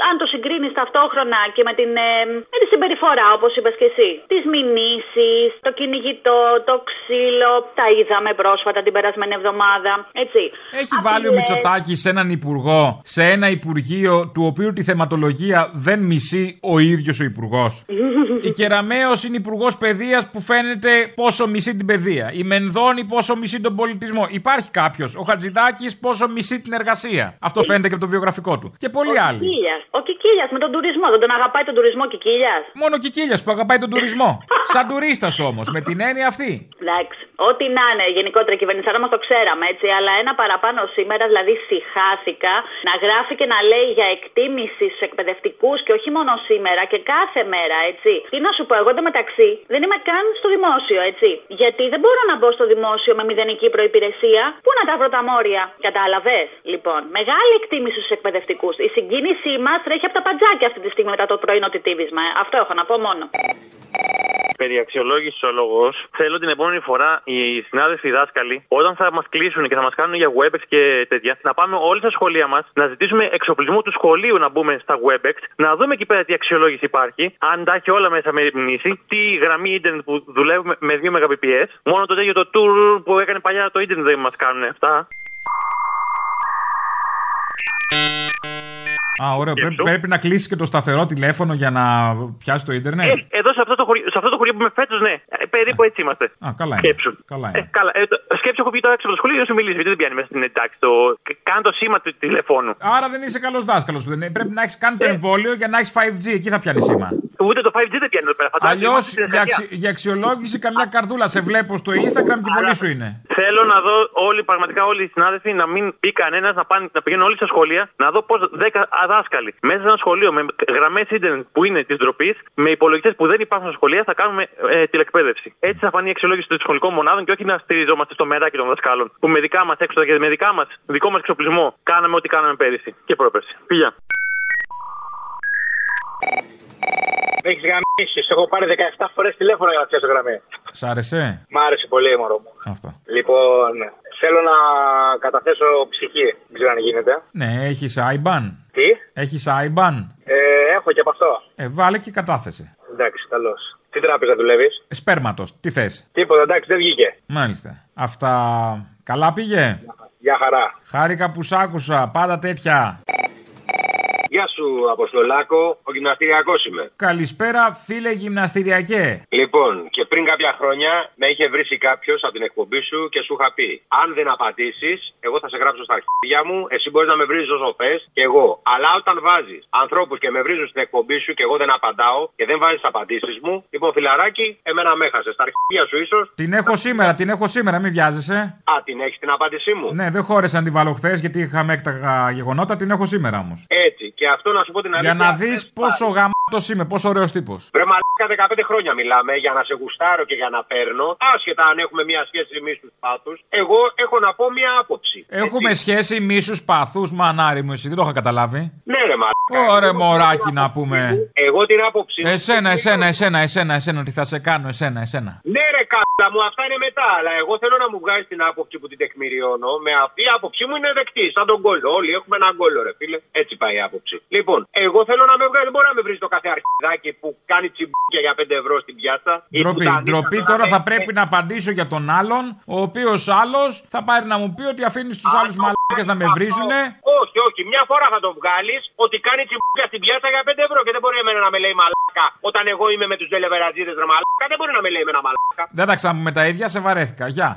αν το συγκρίνεις ταυτόχρονα και με, την, ε, με τη συμπεριφορά, όπως είπες και εσύ, τις μηνύσεις, το κυνηγητό, το ξύλο, τα είδαμε πρόσφατα την περασμένη εβδομάδα. Έτσι. Έχει βάλει ο Μητσοτάκης σε έναν υπουργό, σε ένα υπουργείο του οποίου τη θεματολογία δεν μισεί ο ίδιος ο υπουργός. Η Κεραμαίο είναι υπουργός παιδείας που φαίνεται πόσο μισεί την παιδεία. Η Μενδώνη πόσο μισεί τον πολιτισμό. Υπάρχει κάποιος. Ο Χατζηδάκης πόσο μισεί την εργασία. Αυτό φαίνεται και από το βιογραφικό του. Και πολλοί άλλοι. Κικίλιας. Ο Κικίλιας με τον τουρισμό. Δεν τον αγαπάει τον τουρισμό Κικίλιας; Μόνο Κικίλιας που αγαπάει τον τουρισμό. Σαν τουρίστας όμως, με την έννοια αυτή. Εντάξει. Ό,τι να είναι γενικότερα η κυβέρνηση, άρα μας το ξέραμε έτσι. Αλλά ένα παραπάνω σήμερα, δηλαδή συχάθηκα να γράφει και να λέει για εκτίμησης στους εκπαιδευτικούς και όχι μόνο σήμερα και κάθε μέρα, έτσι. Τι να σου πω, εγώ εντωμεταξύ δεν είμαι καν στο δημόσιο, έτσι. Γιατί δεν μπορώ να μπω στο δημόσιο με μηδενική προπηρεσία. Πού να τα βρω τα μόρια. Κατάλαβες; Λοιπόν, μεγάλη εκτίμηση στους εκπαιδευτικούς. Η συγκίνησή μας τρέχει από τα παντζάκια αυτή τη στιγμή μετά το πρωινό τιτίβισμα. ε. Αυτό έχω να πω μόνο. Περί αξιολόγησης ο λόγος, θέλω την επόμενη φορά οι συνάδελφοι δάσκαλοι, όταν θα μας κλείσουν και θα μας κάνουν για WebEx και τέτοια, να πάμε όλοι στα σχολεία μας, να ζητήσουμε εξοπλισμό του σχολείου να μπούμε στα WebEx, να δούμε εκεί πέρα τι αξιολόγηση υπάρχει, αν τα έχει όλα μέσα με μνήση, τι γραμμή ίντερνετ που δουλεύουμε με 2 Mbps. Μόνο το τέτοιο το tour που έκανε παλιά το ίντερνετ δεν μας κάνουν αυτά. Α, ωραίο. Πρέπει, πρέπει να κλείσει και το σταθερό τηλέφωνο για να πιάσει το ίντερνετ; Ε, εδώ σε αυτό, το χωριό, σε αυτό το χωριό που είμαι φέτος, ναι. Ε, περίπου έτσι είμαστε. Α, καλά είναι. Σκέψου. Καλά Ε, είναι. καλά. Ε, το, σκέψου, έχω βγει τώρα έξω από το σχολείο για να σου μιλήσει. Γιατί δεν πιάνει μέσα στην εντάξει. Το, κάνω το σήμα του τηλεφώνου. Άρα δεν είσαι καλός δάσκαλος. Πρέπει να έχεις κάνει το εμβόλιο για να έχεις 5G. Εκεί θα πιάνει σήμα. Ούτε το 5G δεν πιάνει εδώ πέρα. Φαντάζομαι Αλλιώς είμαστε στην για, Εθνική. αξι- για αξιολόγηση καμιά καρδούλα σε βλέπω στο Instagram και πολύ σου είναι. Θέλω να δω όλοι, πραγματικά όλοι οι συνάδελφοι, να μην πει κανένας να, πάνε, να πηγαίνουν όλοι στα σχολεία, να δω πώς 10 δάσκαλοι μέσα σε ένα σχολείο με γραμμές ίντερνετ που είναι της ντροπής, με υπολογιστές που δεν υπάρχουν στα σχολεία, θα κάνουμε ε, τηλεκπαίδευση. Έτσι θα φανεί η αξιολόγηση των σχολικών μονάδων και όχι να στηριζόμαστε στο μεράκι των δασκάλων. Που με δικά μας έξοδα και με δικά μας, δικό μας εξοπλισμό, κάναμε ό,τι κάναμε πέρυσι και πρόπερσι. Πήγα. Έχεις γαμίσει. Σε έχω πάρει 17 φορές τηλέφωνο για να πιάσω γραμμή. Σ' άρεσε; Μ' άρεσε πολύ, μωρό μου. Αυτό. Λοιπόν, θέλω να καταθέσω ψυχή. Δεν ξέρω αν γίνεται. Ναι, έχεις IBAN. Τι; Έχεις IBAN. Ε, έχω και από αυτό. Ε, βάλε και κατάθεση. Εντάξει, καλώς. Τι τράπεζα δουλεύεις; Σπέρματος. Τι θες; Τίποτα, εντάξει, δεν βγήκε. Μάλιστα. Αυτά. Καλά πήγε; Γεια χαρά. Χάρηκα που σ' άκουσα. Πάντα τέτοια. Γεια σου, Αποστολάκο. Ο γυμναστηριακός είμαι. Καλησπέρα, φίλε γυμναστηριακέ. Λοιπόν, και πριν κάποια χρόνια με είχε βρει κάποιος από την εκπομπή σου και σου είχα πει: Αν δεν απαντήσεις, εγώ θα σε γράψω στα αρχίδια μου, εσύ μπορείς να με βρεις όσο θε και εγώ. Αλλά όταν βάζεις ανθρώπους και με βρίζουν στην εκπομπή σου και εγώ δεν απαντάω και δεν βάζεις απαντήσεις μου, λοιπόν, φιλαράκι, εμένα με έχασες. Στα αρχίδια σου ίσως. Την έχω σήμερα, την έχω σήμερα, μην βιάζεσαι. Α, την έχεις την απάντησή μου; Ναι, δεν χώρεσα να την βάλω χθες γιατί είχαμε έκταγα γεγονότα, την έχω σήμερα όμως. Έτσι. Και αυτό να σου πω την αλήθεια. Για να δεις πόσο γαμάτος είμαι, πόσο ωραίος τύπος. Βρε μαλάκα 15 χρόνια μιλάμε για να σε γουστάρω και για να παίρνω. Άσχετα αν έχουμε μια σχέση μίσου πάθους. Εγώ έχω να πω μια άποψη. Έχουμε σχέση μίσου παθού, μανάρι μου, εσύ δεν το είχα καταλάβει. Ναι, ρε μαλάκα. Ωραία, μωράκι να πούμε. Εγώ την άποψη. μου- Εσένα, εσένα, εσένα, εσένα, εσένα, τι θα σε κάνω, εσένα, εσένα. Ναι, ρε κάτσα μου, αυτά είναι μετά. Αλλά εγώ θέλω να μου βγάλεις την άποψη που την τεκμηριώνω. Με αυτή η άποψή μου είναι δεκτή. Σαν τον κόλλο. Όλοι έχουμε έναν κόλλο, ρε φίλε. Έτσι πάει η άποψη. Λοιπόν, εγώ θέλω να με βγάλεις. Δεν μπορεί να με βρεις το κάθε αρχιδάκι που κάνει τσιμπούκια για 5 ευρώ στην πιάτσα. Ή που Ντροπή, τα ανοίγει ντροπή να τώρα λέει, θα πρέπει να απαντήσω για τον άλλον, ο οποίος άλλος θα πάρει να μου πει ότι αφήνεις τους άλλους μαλάκε να με βρίζουνε. Όχι, όχι. Μια φορά θα το βγάλεις ότι κάνει τσιμπούκια στην πιάτσα για 5 ευρώ και δεν μπορεί εμένα να με λέει μαλάκα. Όταν εγώ είμαι με τους δελεβεραζίδε ρε μαλάκα, δεν μπορεί να με λέει με ένα μαλάκα. Δεν τα ξαναπούμε τα ίδια, σε βαρέθηκα. Γεια.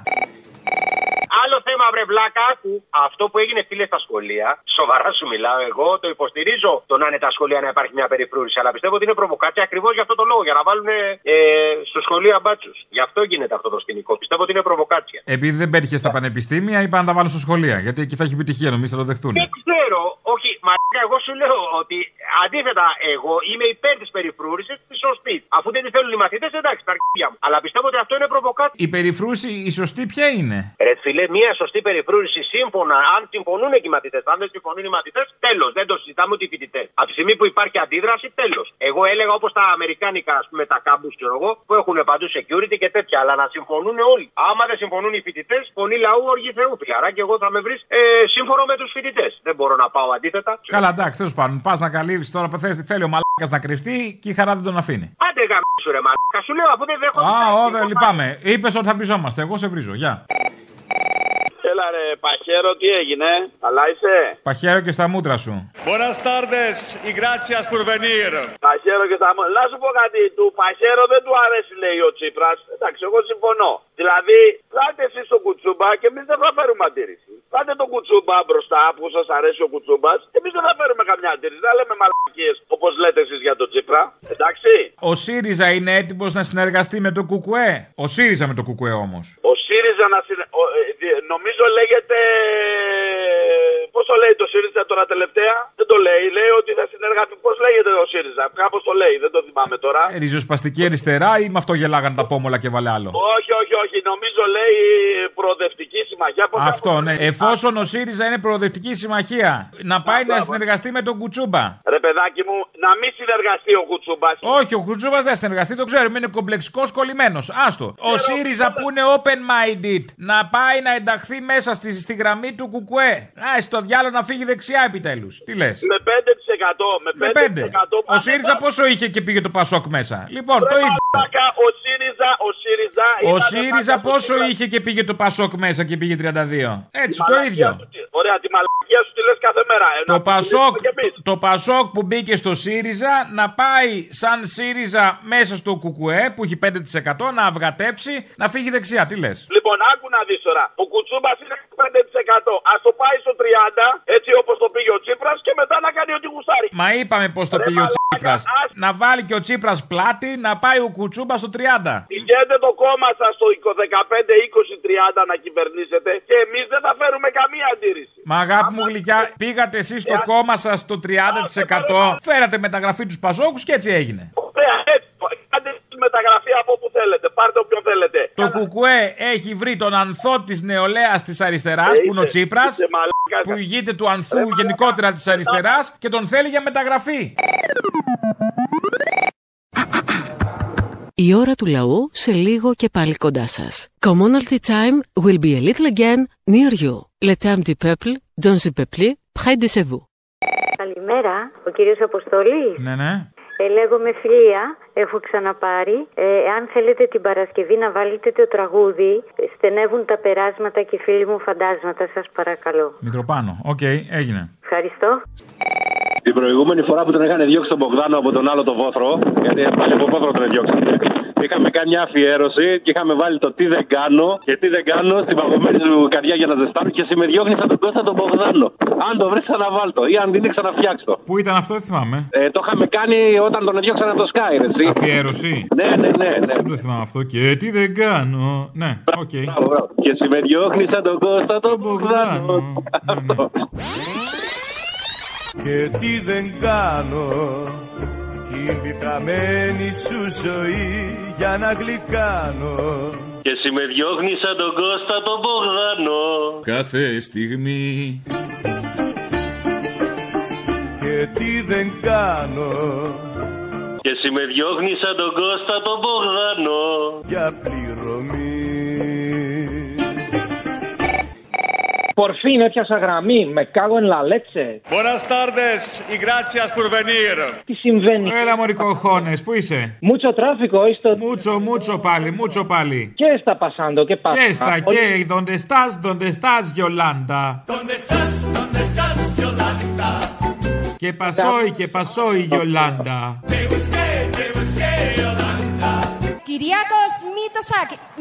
Άλλο θέμα, βρε βλάκα, που αυτό που έγινε φίλε στα σχολεία, σοβαρά σου μιλάω εγώ, το υποστηρίζω το να είναι τα σχολεία να υπάρχει μια περιφρούρηση. Αλλά πιστεύω ότι είναι προβοκάτσια ακριβώς για αυτό το λόγο, για να βάλουν ε, στο σχολείο μπάτσου. Γι' αυτό γίνεται αυτό το σκηνικό. Πιστεύω ότι είναι προβοκάτσια. Επειδή δεν πέτυχες στα πανεπιστήμια, είπα να τα βάλω στα σχολεία. Γιατί εκεί θα έχει επιτυχία, νομίζω θα το δεχτούν. Δεν ξέρω, όχι, μα εγώ σου λέω ότι αντίθετα εγώ είμαι υπέρ της περιφρούρησης της σωστή. Αφού δεν τη θέλουν οι μαθητές, εντάξει, τα αρχίδια μου. Αλλά πιστεύω ότι αυτό είναι προβοκάτσια. Η περιφρούση, η σωστή ποια είναι; Ρε φίλε, μια σωστή περιφρούρηση σύμφωνα, αν συμφωνούν και οι μαθητές. Αν δεν συμφωνούν οι μαθητές, τέλος. Δεν το συζητάμε ούτε οι φοιτητές. Από τη στιγμή που υπάρχει αντίδραση, τέλος. Εγώ έλεγα όπως τα Αμερικάνικα, ας πούμε, τα κάμπους, ξέρω εγώ, που έχουν παντού security και τέτοια. Αλλά να συμφωνούν όλοι. Άμα δεν συμφωνούν οι φοιτητές, φωνή λαού, οργή Θεού, φιλαρά. Και εγώ θα με βρεις ε, σύμφωνο με τους φοιτητές. Δεν μπορώ να πάω αντίθετα. Καλά, εντάξει, τέλος πάντων. Πας να καλύψει τώρα που θες, θέλει ο μαλάκας να κρυφτεί και η χαρά δεν τον αφήνει. Άντε γαμίσου ρε μαλάκα, σου λέω αφού δεν δέχομαι. Α, όδε, λυπάμαι. Είπες ότι θα βριζόμαστε. Εγώ σε βρίζω. Γεια. Έλα ρε, Παχέρο, τι έγινε, καλά είσαι; Παχαίρω και στα μούτρα σου. Buenas tardes y gracias por venir. Παχέρο και στα μούτρα. Να σου πω κάτι, του Παχέρο δεν του αρέσει λέει ο Τσίπρας. Εντάξει, εγώ συμφωνώ. Δηλαδή, πλάτε εσείς τον κουτσούμπα και εμείς δεν θα φέρουμε αντίρρηση. Πάτε τον κουτσούμπα μπροστά που σας αρέσει ο κουτσούμπας και εμείς δεν θα φέρουμε καμιά αντίρρηση. Δεν λέμε μαλακίες όπως λέτε εσείς για τον Τσίπρα. Εντάξει. Ο ΣΥΡΙΖΑ είναι έτοιμος να συνεργαστεί με το ΚΚΕ; Ο ΣΥΡΙΖΑ με το ΚΚΕ όμως. Ο ΣΥΡΙΖΑ να συνε... ο, ε, δι- νομίζω λέγεται. Πώς το λέει το ΣΥΡΙΖΑ τώρα τελευταία; Δεν το λέει. Λέει ότι θα συνεργαστεί. Πώς λέγεται ο ΣΥΡΙΖΑ; Κάπως το λέει. Δεν το θυμάμαι τώρα. Ε, Ριζοσπαστική αριστερά ή με αυτό γελάγαν τα πόμολα και βάλε άλλο; Όχι, όχι, όχι. Νομίζω λέει προοδευτική συμμαχία. Πώς Αυτό, ναι. Εφόσον ο ΣΥΡΙΖΑ είναι προοδευτική συμμαχία, να πάει να συνεργαστεί με τον Κουτσούμπα. Ρε παιδάκι μου, να μην συνεργαστεί ο Κουτσούμπας. Όχι, ο Κουτσούμπας δεν θα συνεργαστεί, το ξέρουμε. Είναι κομπλεξικός κολλημένος. Άστο. Ο ΣΥΡΙΖΑ που είναι open-minded να πάει να ενταχθεί μέσα στη, στη γραμμή του Κουκουέ. Α, στο διάλογο να φύγει δεξιά επιτέλους. Τι λες; Με 5%. Με 5%. Με 5. Ο ΣΥΡΙΖΑ πόσο είχε και πήγε το Πασόκ μέσα; Λοιπόν, το ίδιο. Μαλάκα, Ο ΣΥΡΙΖΑ, ο ΣΥΡΙΖΑ. Ο ήταν ΣΥΡΙΖα πάντα πόσο του είχε και πήγε το Πασόκ μέσα και πήγε 32. Έτσι, Η το μαλακία ίδιο. του- Ωραία, τη μαλακία σου τη λες κάθε μέρα. Ε, Το να Πασόκ, και εμείς. το, το Πασόκ που μπήκε στο ΣΥΡΙΖΑ να πάει σαν ΣΥΡΙΖΑ μέσα στο ΚΚΕ που έχει 5% να αυγατέψει να φύγει δεξιά. Τι λες; Λοιπόν, άκου να δεις τώρα. Ο Κουτσούμπας είναι 5%. Α το πάει στο 30, έτσι όπως το πήγε ο Τσίπρας και μετά να κάνει ό,τι γουστάρει. Μα είπαμε πώ το Ρε πήγε ο μαλάκα, Τσίπρας. ας- Να βάλει και ο Τσίπρας πλάτη να πάει ο Κουτσούμπα στο 30. Πηγαίνετε το κόμμα σας στο 15, 20, 30 να κυβερνήσετε και εμείς δεν θα φέρουμε καμία αντίρρηση. Μα αγάπη μου γλυκιά, πήγατε εσείς στο κόμμα σας το 30%. Φέρατε μεταγραφή τους Πασόκου και έτσι έγινε. Ωραία, έτσι. Κάντε τη μεταγραφή από όπου θέλετε. Πάρτε όποιον θέλετε. Το Κουκουέ έχει βρει τον ανθό της νεολαίας της αριστεράς, Ε, που είναι ο είσαι- Τσίπρας, είσαι μαλάκας. που ηγείται του ανθού γενικότερα της αριστεράς και τον θέλει για μεταγραφή. Η ώρα του λαού σε λίγο και πάλι κοντά σας. Commonalty time will be a little again near you. Le temps du peuple, dans le peuple, près de vous. Καλημέρα, ο κύριος Αποστόλης. Ναι, ναι. Ε, λέγομαι Φιλία, έχω ξαναπάρει. Ε, αν θέλετε την Παρασκευή να βάλετε το τραγούδι, ε, στενεύουν τα περάσματα και φίλοι μου φαντάσματα, σας παρακαλώ. Μητροπάνω. Οκ, έγινε. Ευχαριστώ. Την προηγούμενη φορά που τον είχαν διώξει τον Μπογδάνο από τον άλλο τον Βόθρο, γιατί πάλι από Βόθρο τον διώξανε. Είχαμε κάνει μια αφιέρωση και είχαμε βάλει το τι δεν κάνω και τι δεν κάνω στην παγωμένη σου καρδιά για να ζεστάνω και εσύ με διώχνεις σαν τον Κώστα τον Μπογδάνο. Αν το βρεις, ξαναβάλτο ή αν δεν ξαναφτιάξω. Πού ήταν αυτό, δεν θυμάμαι. Ε, το είχαμε κάνει όταν τον διώξανε από το ΣΚΑΪ, ρε, εσύ. Αφιέρωση. Ναι, ναι, ναι. ναι. Δεν το θυμάμαι αυτό. Και τι δεν κάνω. Ναι, οκ. Μπράβο, μπράβο. Και εσύ με διώχνεις σαν τον Κώστα τον Μπογδάνο. Και τι δεν κάνω την πικραμένη σου ζωή για να γλυκάνω Και εσύ με διώχνει σαν τον Κώστα τον Μπογδάνο. Κάθε στιγμή. και τι δεν κάνω Και εσύ με διώχνει σαν τον Κώστα τον Μπογδάνο. για πληρωμή Πορφίν έπιασα γραμμή, με κάγω εν λαλέτσε. Buenas tardes y gracias por venir. Τι συμβαίνει. Έλα, Μωρικό Χώνε, πού είσαι; Μούτσο τράφικο, είστε. Μούτσο, μούτσο πάλι, μούτσο πάλι. Και στα πασάντο και πάστα. Και στα και, donde estás, donde estás, Γιολάντα. ¿Dónde estás? ¿Dónde estás, Yolanda? Και πασόι και πασόι, Γιολάντα. Te busqué, te busqué, Yolanda. Κυριάκος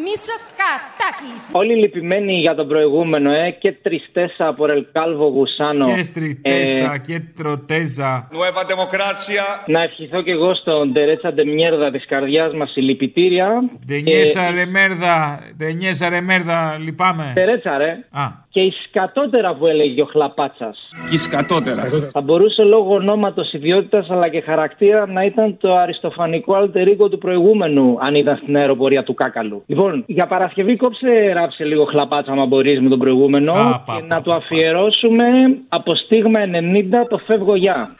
Μητσοκατάκης. Όλοι λυπημένοι για τον προηγούμενο, ε, και τριστέσα από Ρελκάλβο Γουσάνο. Και στριτέσα και τροτέζα. Nueva democracia. Να ευχηθώ και εγώ στον Τερέτσα Ντεμιέρδα της καρδιάς μας συλληπιτήρια. Τενιέσα ρε μέρδα, τενιέσα ρε μέρδα, λυπάμαι. Τερέτσα, ρε. Α. Και η σκατότερα που έλεγε ο Χλαπάτσας. Και σκατότερα. Θα μπορούσε λόγω ονόματος, ιδιότητας αλλά και χαρακτήρα να ήταν το αριστοφανικό αλτερίκο του προηγούμενου, αν ήταν στην αεροπορία του Κάκαλου. Λοιπόν, για Παρασκευή κόψε ράψε λίγο χλαπάτσα, άμα μπορείς με τον προηγούμενο. Α, πα, και πα, να του αφιερώσουμε από στίγμα 90 το φεύγω γεια.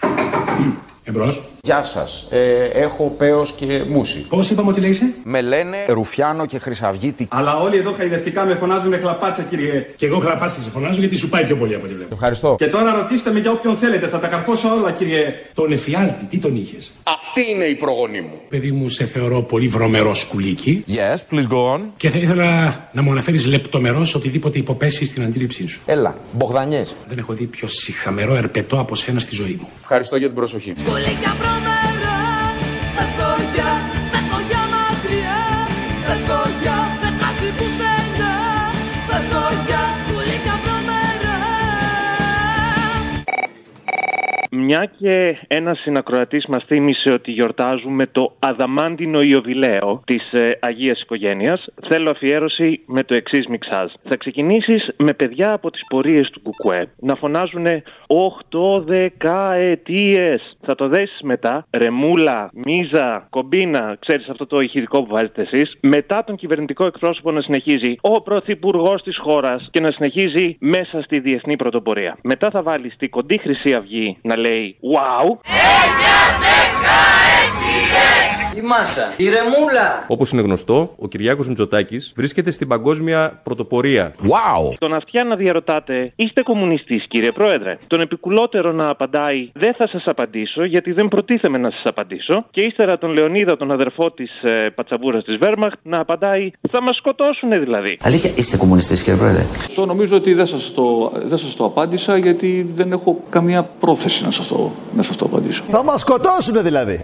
Εμπρός. Γεια σας. Ε, έχω πέος και μουσι. Πώς είπαμε ότι λέγεσαι; Με λένε Ρουφιάνο και Χρυσαυγίτη. Αλλά όλοι εδώ χαϊδευτικά με φωνάζουν χλαπάτσα, κύριε. Και εγώ χλαπάτσα σε φωνάζω γιατί σου πάει πιο πολύ από ό,τι βλέπω. Ευχαριστώ. Και τώρα ρωτήστε με για όποιον θέλετε, θα τα καρφώσω όλα, κύριε. Τον εφιάλτη, τι τον είχες; Αυτή είναι η προγονή μου. Παιδί μου, σε θεωρώ πολύ βρωμερό σκουλίκι. Yes, please go on. Και θα ήθελα να μου αναφέρεις λεπτομερώς οτιδήποτε υποπέσει στην αντίληψή σου. Έλα, Μπογδανιές. Δεν έχω δει πιο συχαμερό ερπετό από σένα στη ζωή μου. Ευχαριστώ για την προσοχή. Μια και ένας συνακροατής μας θύμισε ότι γιορτάζουμε το Αδαμάντινο Ιωβιλέο της ε, Αγίας Οικογένειας, θέλω αφιέρωση με το εξής μιξάζ. Θα ξεκινήσεις με παιδιά από τις πορείες του Κουκουέ να φωνάζουν 8 δεκαετίες. Θα το δέσεις μετά, ρεμούλα, μίζα, κομπίνα, ξέρεις αυτό το ηχητικό που βάζετε εσείς; Μετά τον κυβερνητικό εκπρόσωπο να συνεχίζει ο πρωθυπουργός της χώρας και να συνεχίζει μέσα στη διεθνή πρωτοπορία. Μετά θα βάλεις τη κοντή Χρυσή Αυγή να λέει wow. Ella se cae, Η μάσα, η ρεμούλα. Όπως είναι γνωστό, ο Κυριάκος Μητσοτάκης βρίσκεται στην παγκόσμια πρωτοπορία. Wow! Τον αυτιά να διαρωτάτε, είστε κομμουνιστής, κύριε Πρόεδρε. Τον επικουλότερο να απαντάει, δεν θα σας απαντήσω, γιατί δεν προτίθεμαι να σας απαντήσω. Και ύστερα τον Λεωνίδα, τον αδερφό της ε, πατσαβούρα της Βέρμαχτ, να απαντάει, θα μας σκοτώσουν δηλαδή. Αλήθεια, είστε κομμουνιστής κύριε Πρόεδρε; Αυτό νομίζω ότι δεν σας, το, δεν σας το απάντησα γιατί δεν έχω καμία πρόθεση να σας το, να σας το απαντήσω. Θα μας σκοτώσουνε δηλαδή.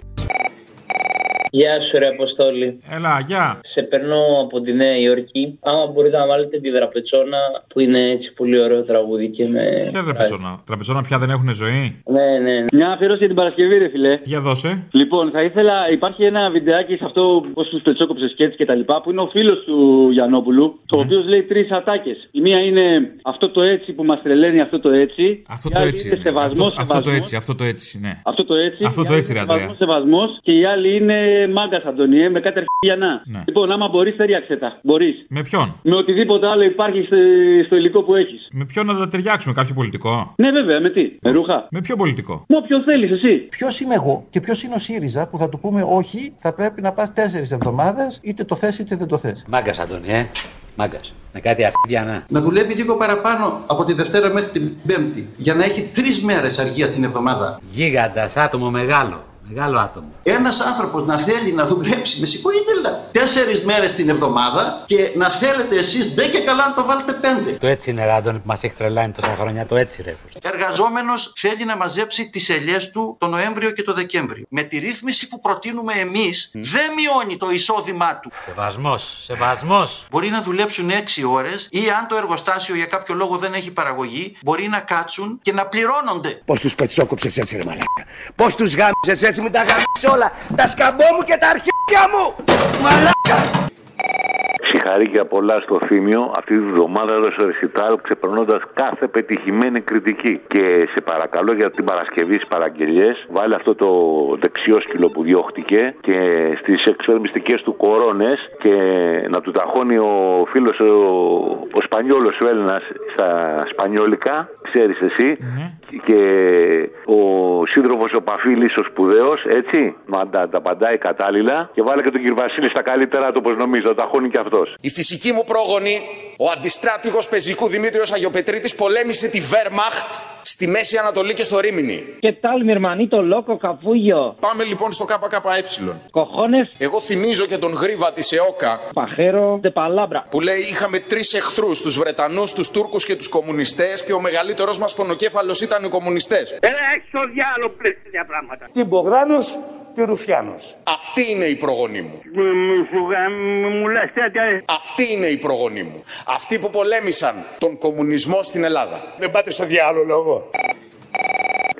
Γεια σου, ρε Αποστόλη. Έλα, γεια. Σε περνώ από τη Νέα Υόρκη. Άμα μπορείτε να βάλετε τη δραπετσόνα που είναι έτσι πολύ ωραίο τραγούδι και με. Ποια τραπεζόνα. Τραπεζόνα πια δεν έχουν ζωή; Ναι, ναι. ναι. Μια αφιέρωση για την Παρασκευή, ρε φιλέ. Για δώσε. Λοιπόν, θα ήθελα, υπάρχει ένα βιντεάκι σε αυτό πώς τους πετσόκοψες και έτσι και τα λοιπά, που είναι ο φίλος του Γιαννόπουλου, το Ναι. οποίος λέει τρεις ατάκες. Η μία είναι αυτό το έτσι που μας τρελαίνει, αυτό το έτσι. Αυτό Η το άλλη έτσι. Είναι είναι. σεβασμός, Αυτό, αυτό το σεβασμός. έτσι, αυτό το έτσι, ναι. Αυτό το έτσι. Αυτό η το άλλη έτσι, ρε είναι Αντρέα. Σεβασμός, σεβασμός. Και η άλλη είναι μάγκα, Αντωνιέ, με κάτι αρχιανά. Ναι. Λοιπόν, άμα μπορείς, ταιριάξε τα. Μπορείς. Με ποιον; Με οτιδήποτε άλλο υπάρχει στο- στο υλικό που έχεις. Με ποιον να τα ταιριάξουμε, κάποιο πολιτικό; Ναι, βέβαια, με τι. Με ρούχα. Με ποιο πολιτικό; Με όποιον θέλεις, εσύ. Ποιος είμαι εγώ και ποιος είναι ο ΣΥΡΙΖΑ που θα του πούμε όχι, θα πρέπει να πας τέσσερις εβδομάδες, είτε το θες είτε δεν το θες. Μάγκας, Αντώνη, ε. Μάγκας. Με κάτι αρχίδια να. να δουλεύει λίγο παραπάνω από τη Δευτέρα μέχρι την Πέμπτη για να έχει τρεις μέρες αργία την εβδομάδα. Γίγαντα, άτομο μεγάλο. Μεγάλο άτομο. Ένας άνθρωπος να θέλει να δουλέψει, με συγχωρείτε, αλλά τέσσερις μέρες την εβδομάδα και να θέλετε εσείς δεν και καλά να το βάλετε πέντε. Το έτσι είναι, ρε Άντωνη, που μας έχεις τρελάνει τόσα χρόνια. Το έτσι, ρε. Εργαζόμενος θέλει να μαζέψει τις ελιές του το Νοέμβριο και το Δεκέμβριο. Με τη ρύθμιση που προτείνουμε εμείς, δεν μειώνει το εισόδημά του. Σεβασμός, σεβασμός. Μπορεί να δουλέψουν 6 ώρες ή αν το εργοστάσιο για κάποιο λόγο δεν έχει παραγωγή, μπορεί να κάτσουν και να πληρώνονται. Πώς τους πετσόκοψες έτσι, ρε μαλάκα. Πώς τους γάμισες έτσι, μου τα γάμισε όλα. Τα σκαμπό μου και τα αρχίδια μου. Μαλάκα. Συγχαρήκια πολλά στο Θήμιο. Αυτή τη βδομάδα έδωσε ρεσιτάλ ξεπερνώντας κάθε πετυχημένη κριτική. Και σε παρακαλώ για την Παρασκευή στις παραγγελίες, βάλε αυτό το δεξιό σκυλο που διώχτηκε και στις εξορμιστικές του κορώνες και να του ταχώνει ο φίλος ο, ο Σπανιόλος ο Έλληνας στα σπανιόλικα, ξέρεις εσύ. Και ο σύντροφος ο Παφίλης ο σπουδαίος, έτσι, να τα, τα παντάει κατάλληλα. Και βάλε και τον κύριο Βασίλη στα καλύτερα του, όπως νομίζω, τα ταχώνει και αυτός. Η φυσική μου πρόγονη, ο αντιστράτηγος πεζικού Δημήτριος Αγιοπετρίτης, πολέμησε τη Wehrmacht στη Μέση Ανατολή και στο Ρήμινι. ¿Qué tal, mi hermanito loco, capullo? Πάμε λοιπόν στο ΚΚΕ. Cojones, Εγώ θυμίζω και τον γρίβα της ΕΟΚΑ pajero de palabra. που λέει είχαμε τρεις εχθρούς, τους Βρετανούς, τους Τούρκους και τους κομμουνιστές και ο μεγαλύτερος μας πονοκέφαλος ήταν οι κομμουνιστές. Έλα, έχει το διάλογο πλέον τέτοια πράγματα. Τι Μπογδάνος; Και Ρουφιάνος. Αυτή είναι η προγονή μου. Μου λες τέτοια. Αυτή είναι η προγονή μου. Αυτοί που πολέμησαν τον κομμουνισμό στην Ελλάδα. Δεν πάτε στο διάλογο.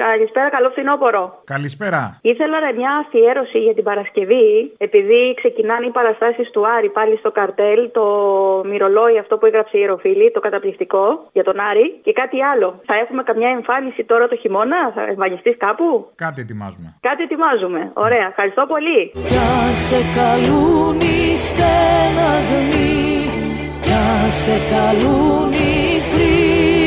Καλησπέρα, καλό φθινόπωρο. Καλησπέρα. Ήθελα ρε, μια αφιέρωση για την Παρασκευή, επειδή ξεκινάνε οι παραστάσεις του Άρη πάλι στο καρτέλ, το μυρολόι αυτό που έγραψε η Ιεροφίλη, το καταπληκτικό για τον Άρη και κάτι άλλο. Θα έχουμε καμιά εμφάνιση τώρα το χειμώνα, θα εμφανιστείς κάπου; Κάτι ετοιμάζουμε. Κάτι ετοιμάζουμε. Ωραία, ευχαριστώ πολύ. Κι αν σε καλούν οι στεναγμοί Κι αν σε καλούν οι θρήνοι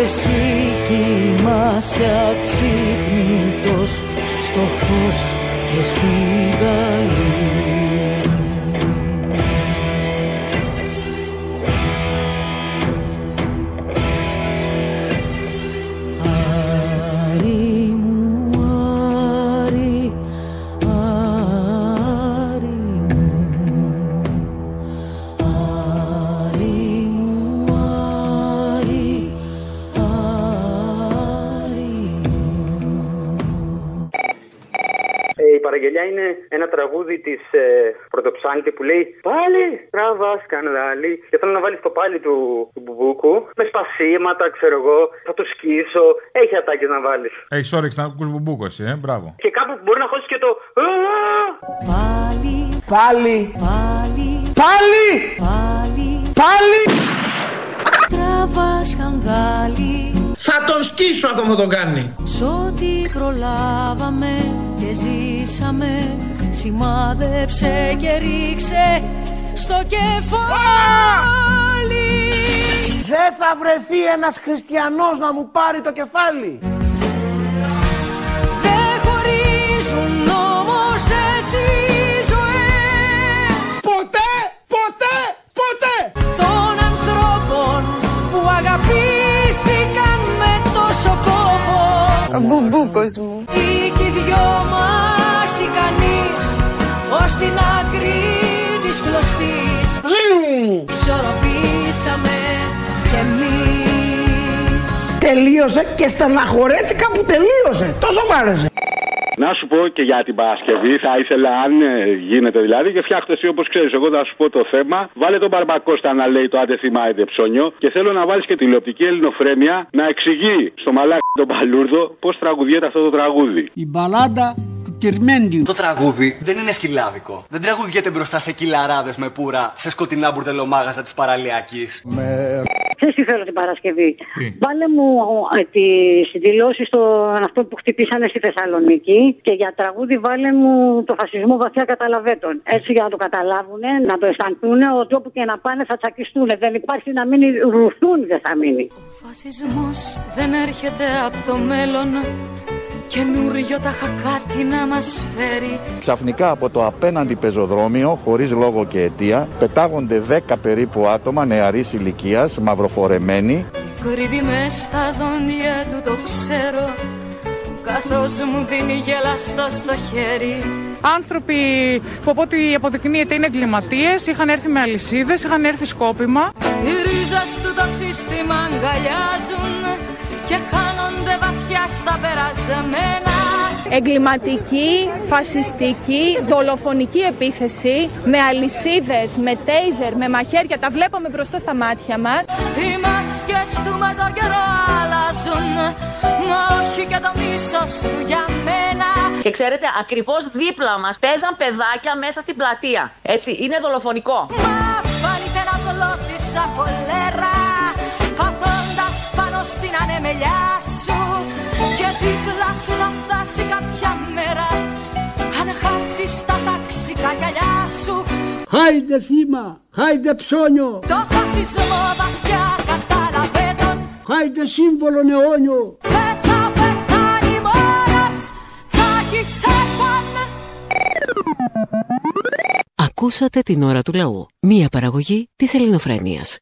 Εσύ κοιμάσαι αξύπνητος Στο φως και στη γαλήνη τραγούδι τη ε, Πρωτοψάλτη που λέει Πάλι τραβάς σκανδάλι. Και θέλω να βάλεις το πάλι του, του μπουμπούκου με σπασίματα, ξέρω εγώ. Θα το σκίσω. Έχει ατάκες να βάλεις. Έχεις όρεξη να ακούς μπουμπούκο εσύ, ε, μπράβο. Και κάπου μπορεί να χώσεις και το. «Α!» Πάλι, Πάλι. πάλι, Πάλι. πάλι Πάλι. Τραβάς σκανδάλι Θα τον σκίσω αυτό θα τον κάνει. Σ' ό,τι προλάβαμε και ζήσαμε Σημάδεψε και ρίξε στο κεφάλι Δεν θα βρεθεί ένας χριστιανός να μου πάρει το κεφάλι. Ο μπουμπούκος μου. Ή κι οι δυο μας ικανείς ως την άκρη της κλωστής. Ισορροπήσαμε κι εμείς. Τελείωσε και στεναχωρέθηκα που τελείωσε. Τόσο μ' άρεσε. Να σου πω και για την Παρασκευή, θα ήθελα, αν ε, γίνεται δηλαδή, και φτιάχτες εσύ όπως ξέρεις. Εγώ θα σου πω το θέμα. Βάλε τον Μπαρμπακώστα να λέει το άντε θυμάται ψώνιο και θέλω να βάλεις και τηλεοπτική ελληνοφρένεια να εξηγεί στο μαλάκι τον Παλούρδο πώς τραγουδιέται αυτό το τραγούδι. Η μπαλάντα του Κυρμέντιου. Το τραγούδι δεν είναι σκυλάδικο. Δεν τραγουδιέται μπροστά σε κυλαράδες με πουρα σε σκοτεινά μπουρτελομάγαζα της παραλιακής. Ξέρεις τι θέλω την Παρασκευή; Βάλε μου ε, τις δηλώσεις των αυτών που χτυπήσανε στη Θεσσαλονίκη και για τραγούδι βάλε μου το φασισμό βαθιά καταλαβέτων. Έτσι για να το καταλάβουν, να το αισθανθούν ότι όπου και να πάνε θα τσακιστούν. Δεν υπάρχει να μείνει ρουθούν, δεν θα μείνει. Φασισμός δεν έρχεται από το μέλλον Καινούριο τα κάτι να μας φέρει Ξαφνικά από το απέναντι πεζοδρόμιο, χωρίς λόγο και αιτία, πετάγονται 10 περίπου άτομα νεαρής ηλικίας, μαυροφορεμένοι. Κρύβει μες στα δόντια του το ξέρω Καθώς μου δίνει γελαστό στο χέρι Άνθρωποι που από ό,τι αποδεικνύεται είναι εγκληματίες, είχαν έρθει με αλυσίδες, είχαν έρθει σκόπιμα. Οι ρίζες του το σύστημα αγκαλιάζουν Και χάνονται βαθιά στα περασμένα Εγκληματική, φασιστική, δολοφονική επίθεση με αλυσίδες, με τέιζερ, με μαχαίρια, τα βλέπαμε μπροστά στα μάτια μας. Οι μάσκες του με το καιρό αλλάζουν Μα όχι και το μίσος του για μένα Και ξέρετε, ακριβώς δίπλα μας παίζαν παιδάκια μέσα στην πλατεία. Έτσι, είναι δολοφονικό. Βάλτε να δολώσεις σαν κολέρα Πατώντας πάνω στην ανεμελιά σου Και δίπλα σου να φτάσει κάποια μέρα Αν χάσεις τα ταξικά γυαλιά σου Χάιντε θύμα, χάιντε ψώνιο, Το φασισμό βαθιά κατάλαβε τον χάιντε σύμβολο αιώνιο. Δεν θα πεθάνει μόνος Θα έχεις έπαν Ακούσατε την ώρα του λαού. Μία παραγωγή της ελληνοφρένειας.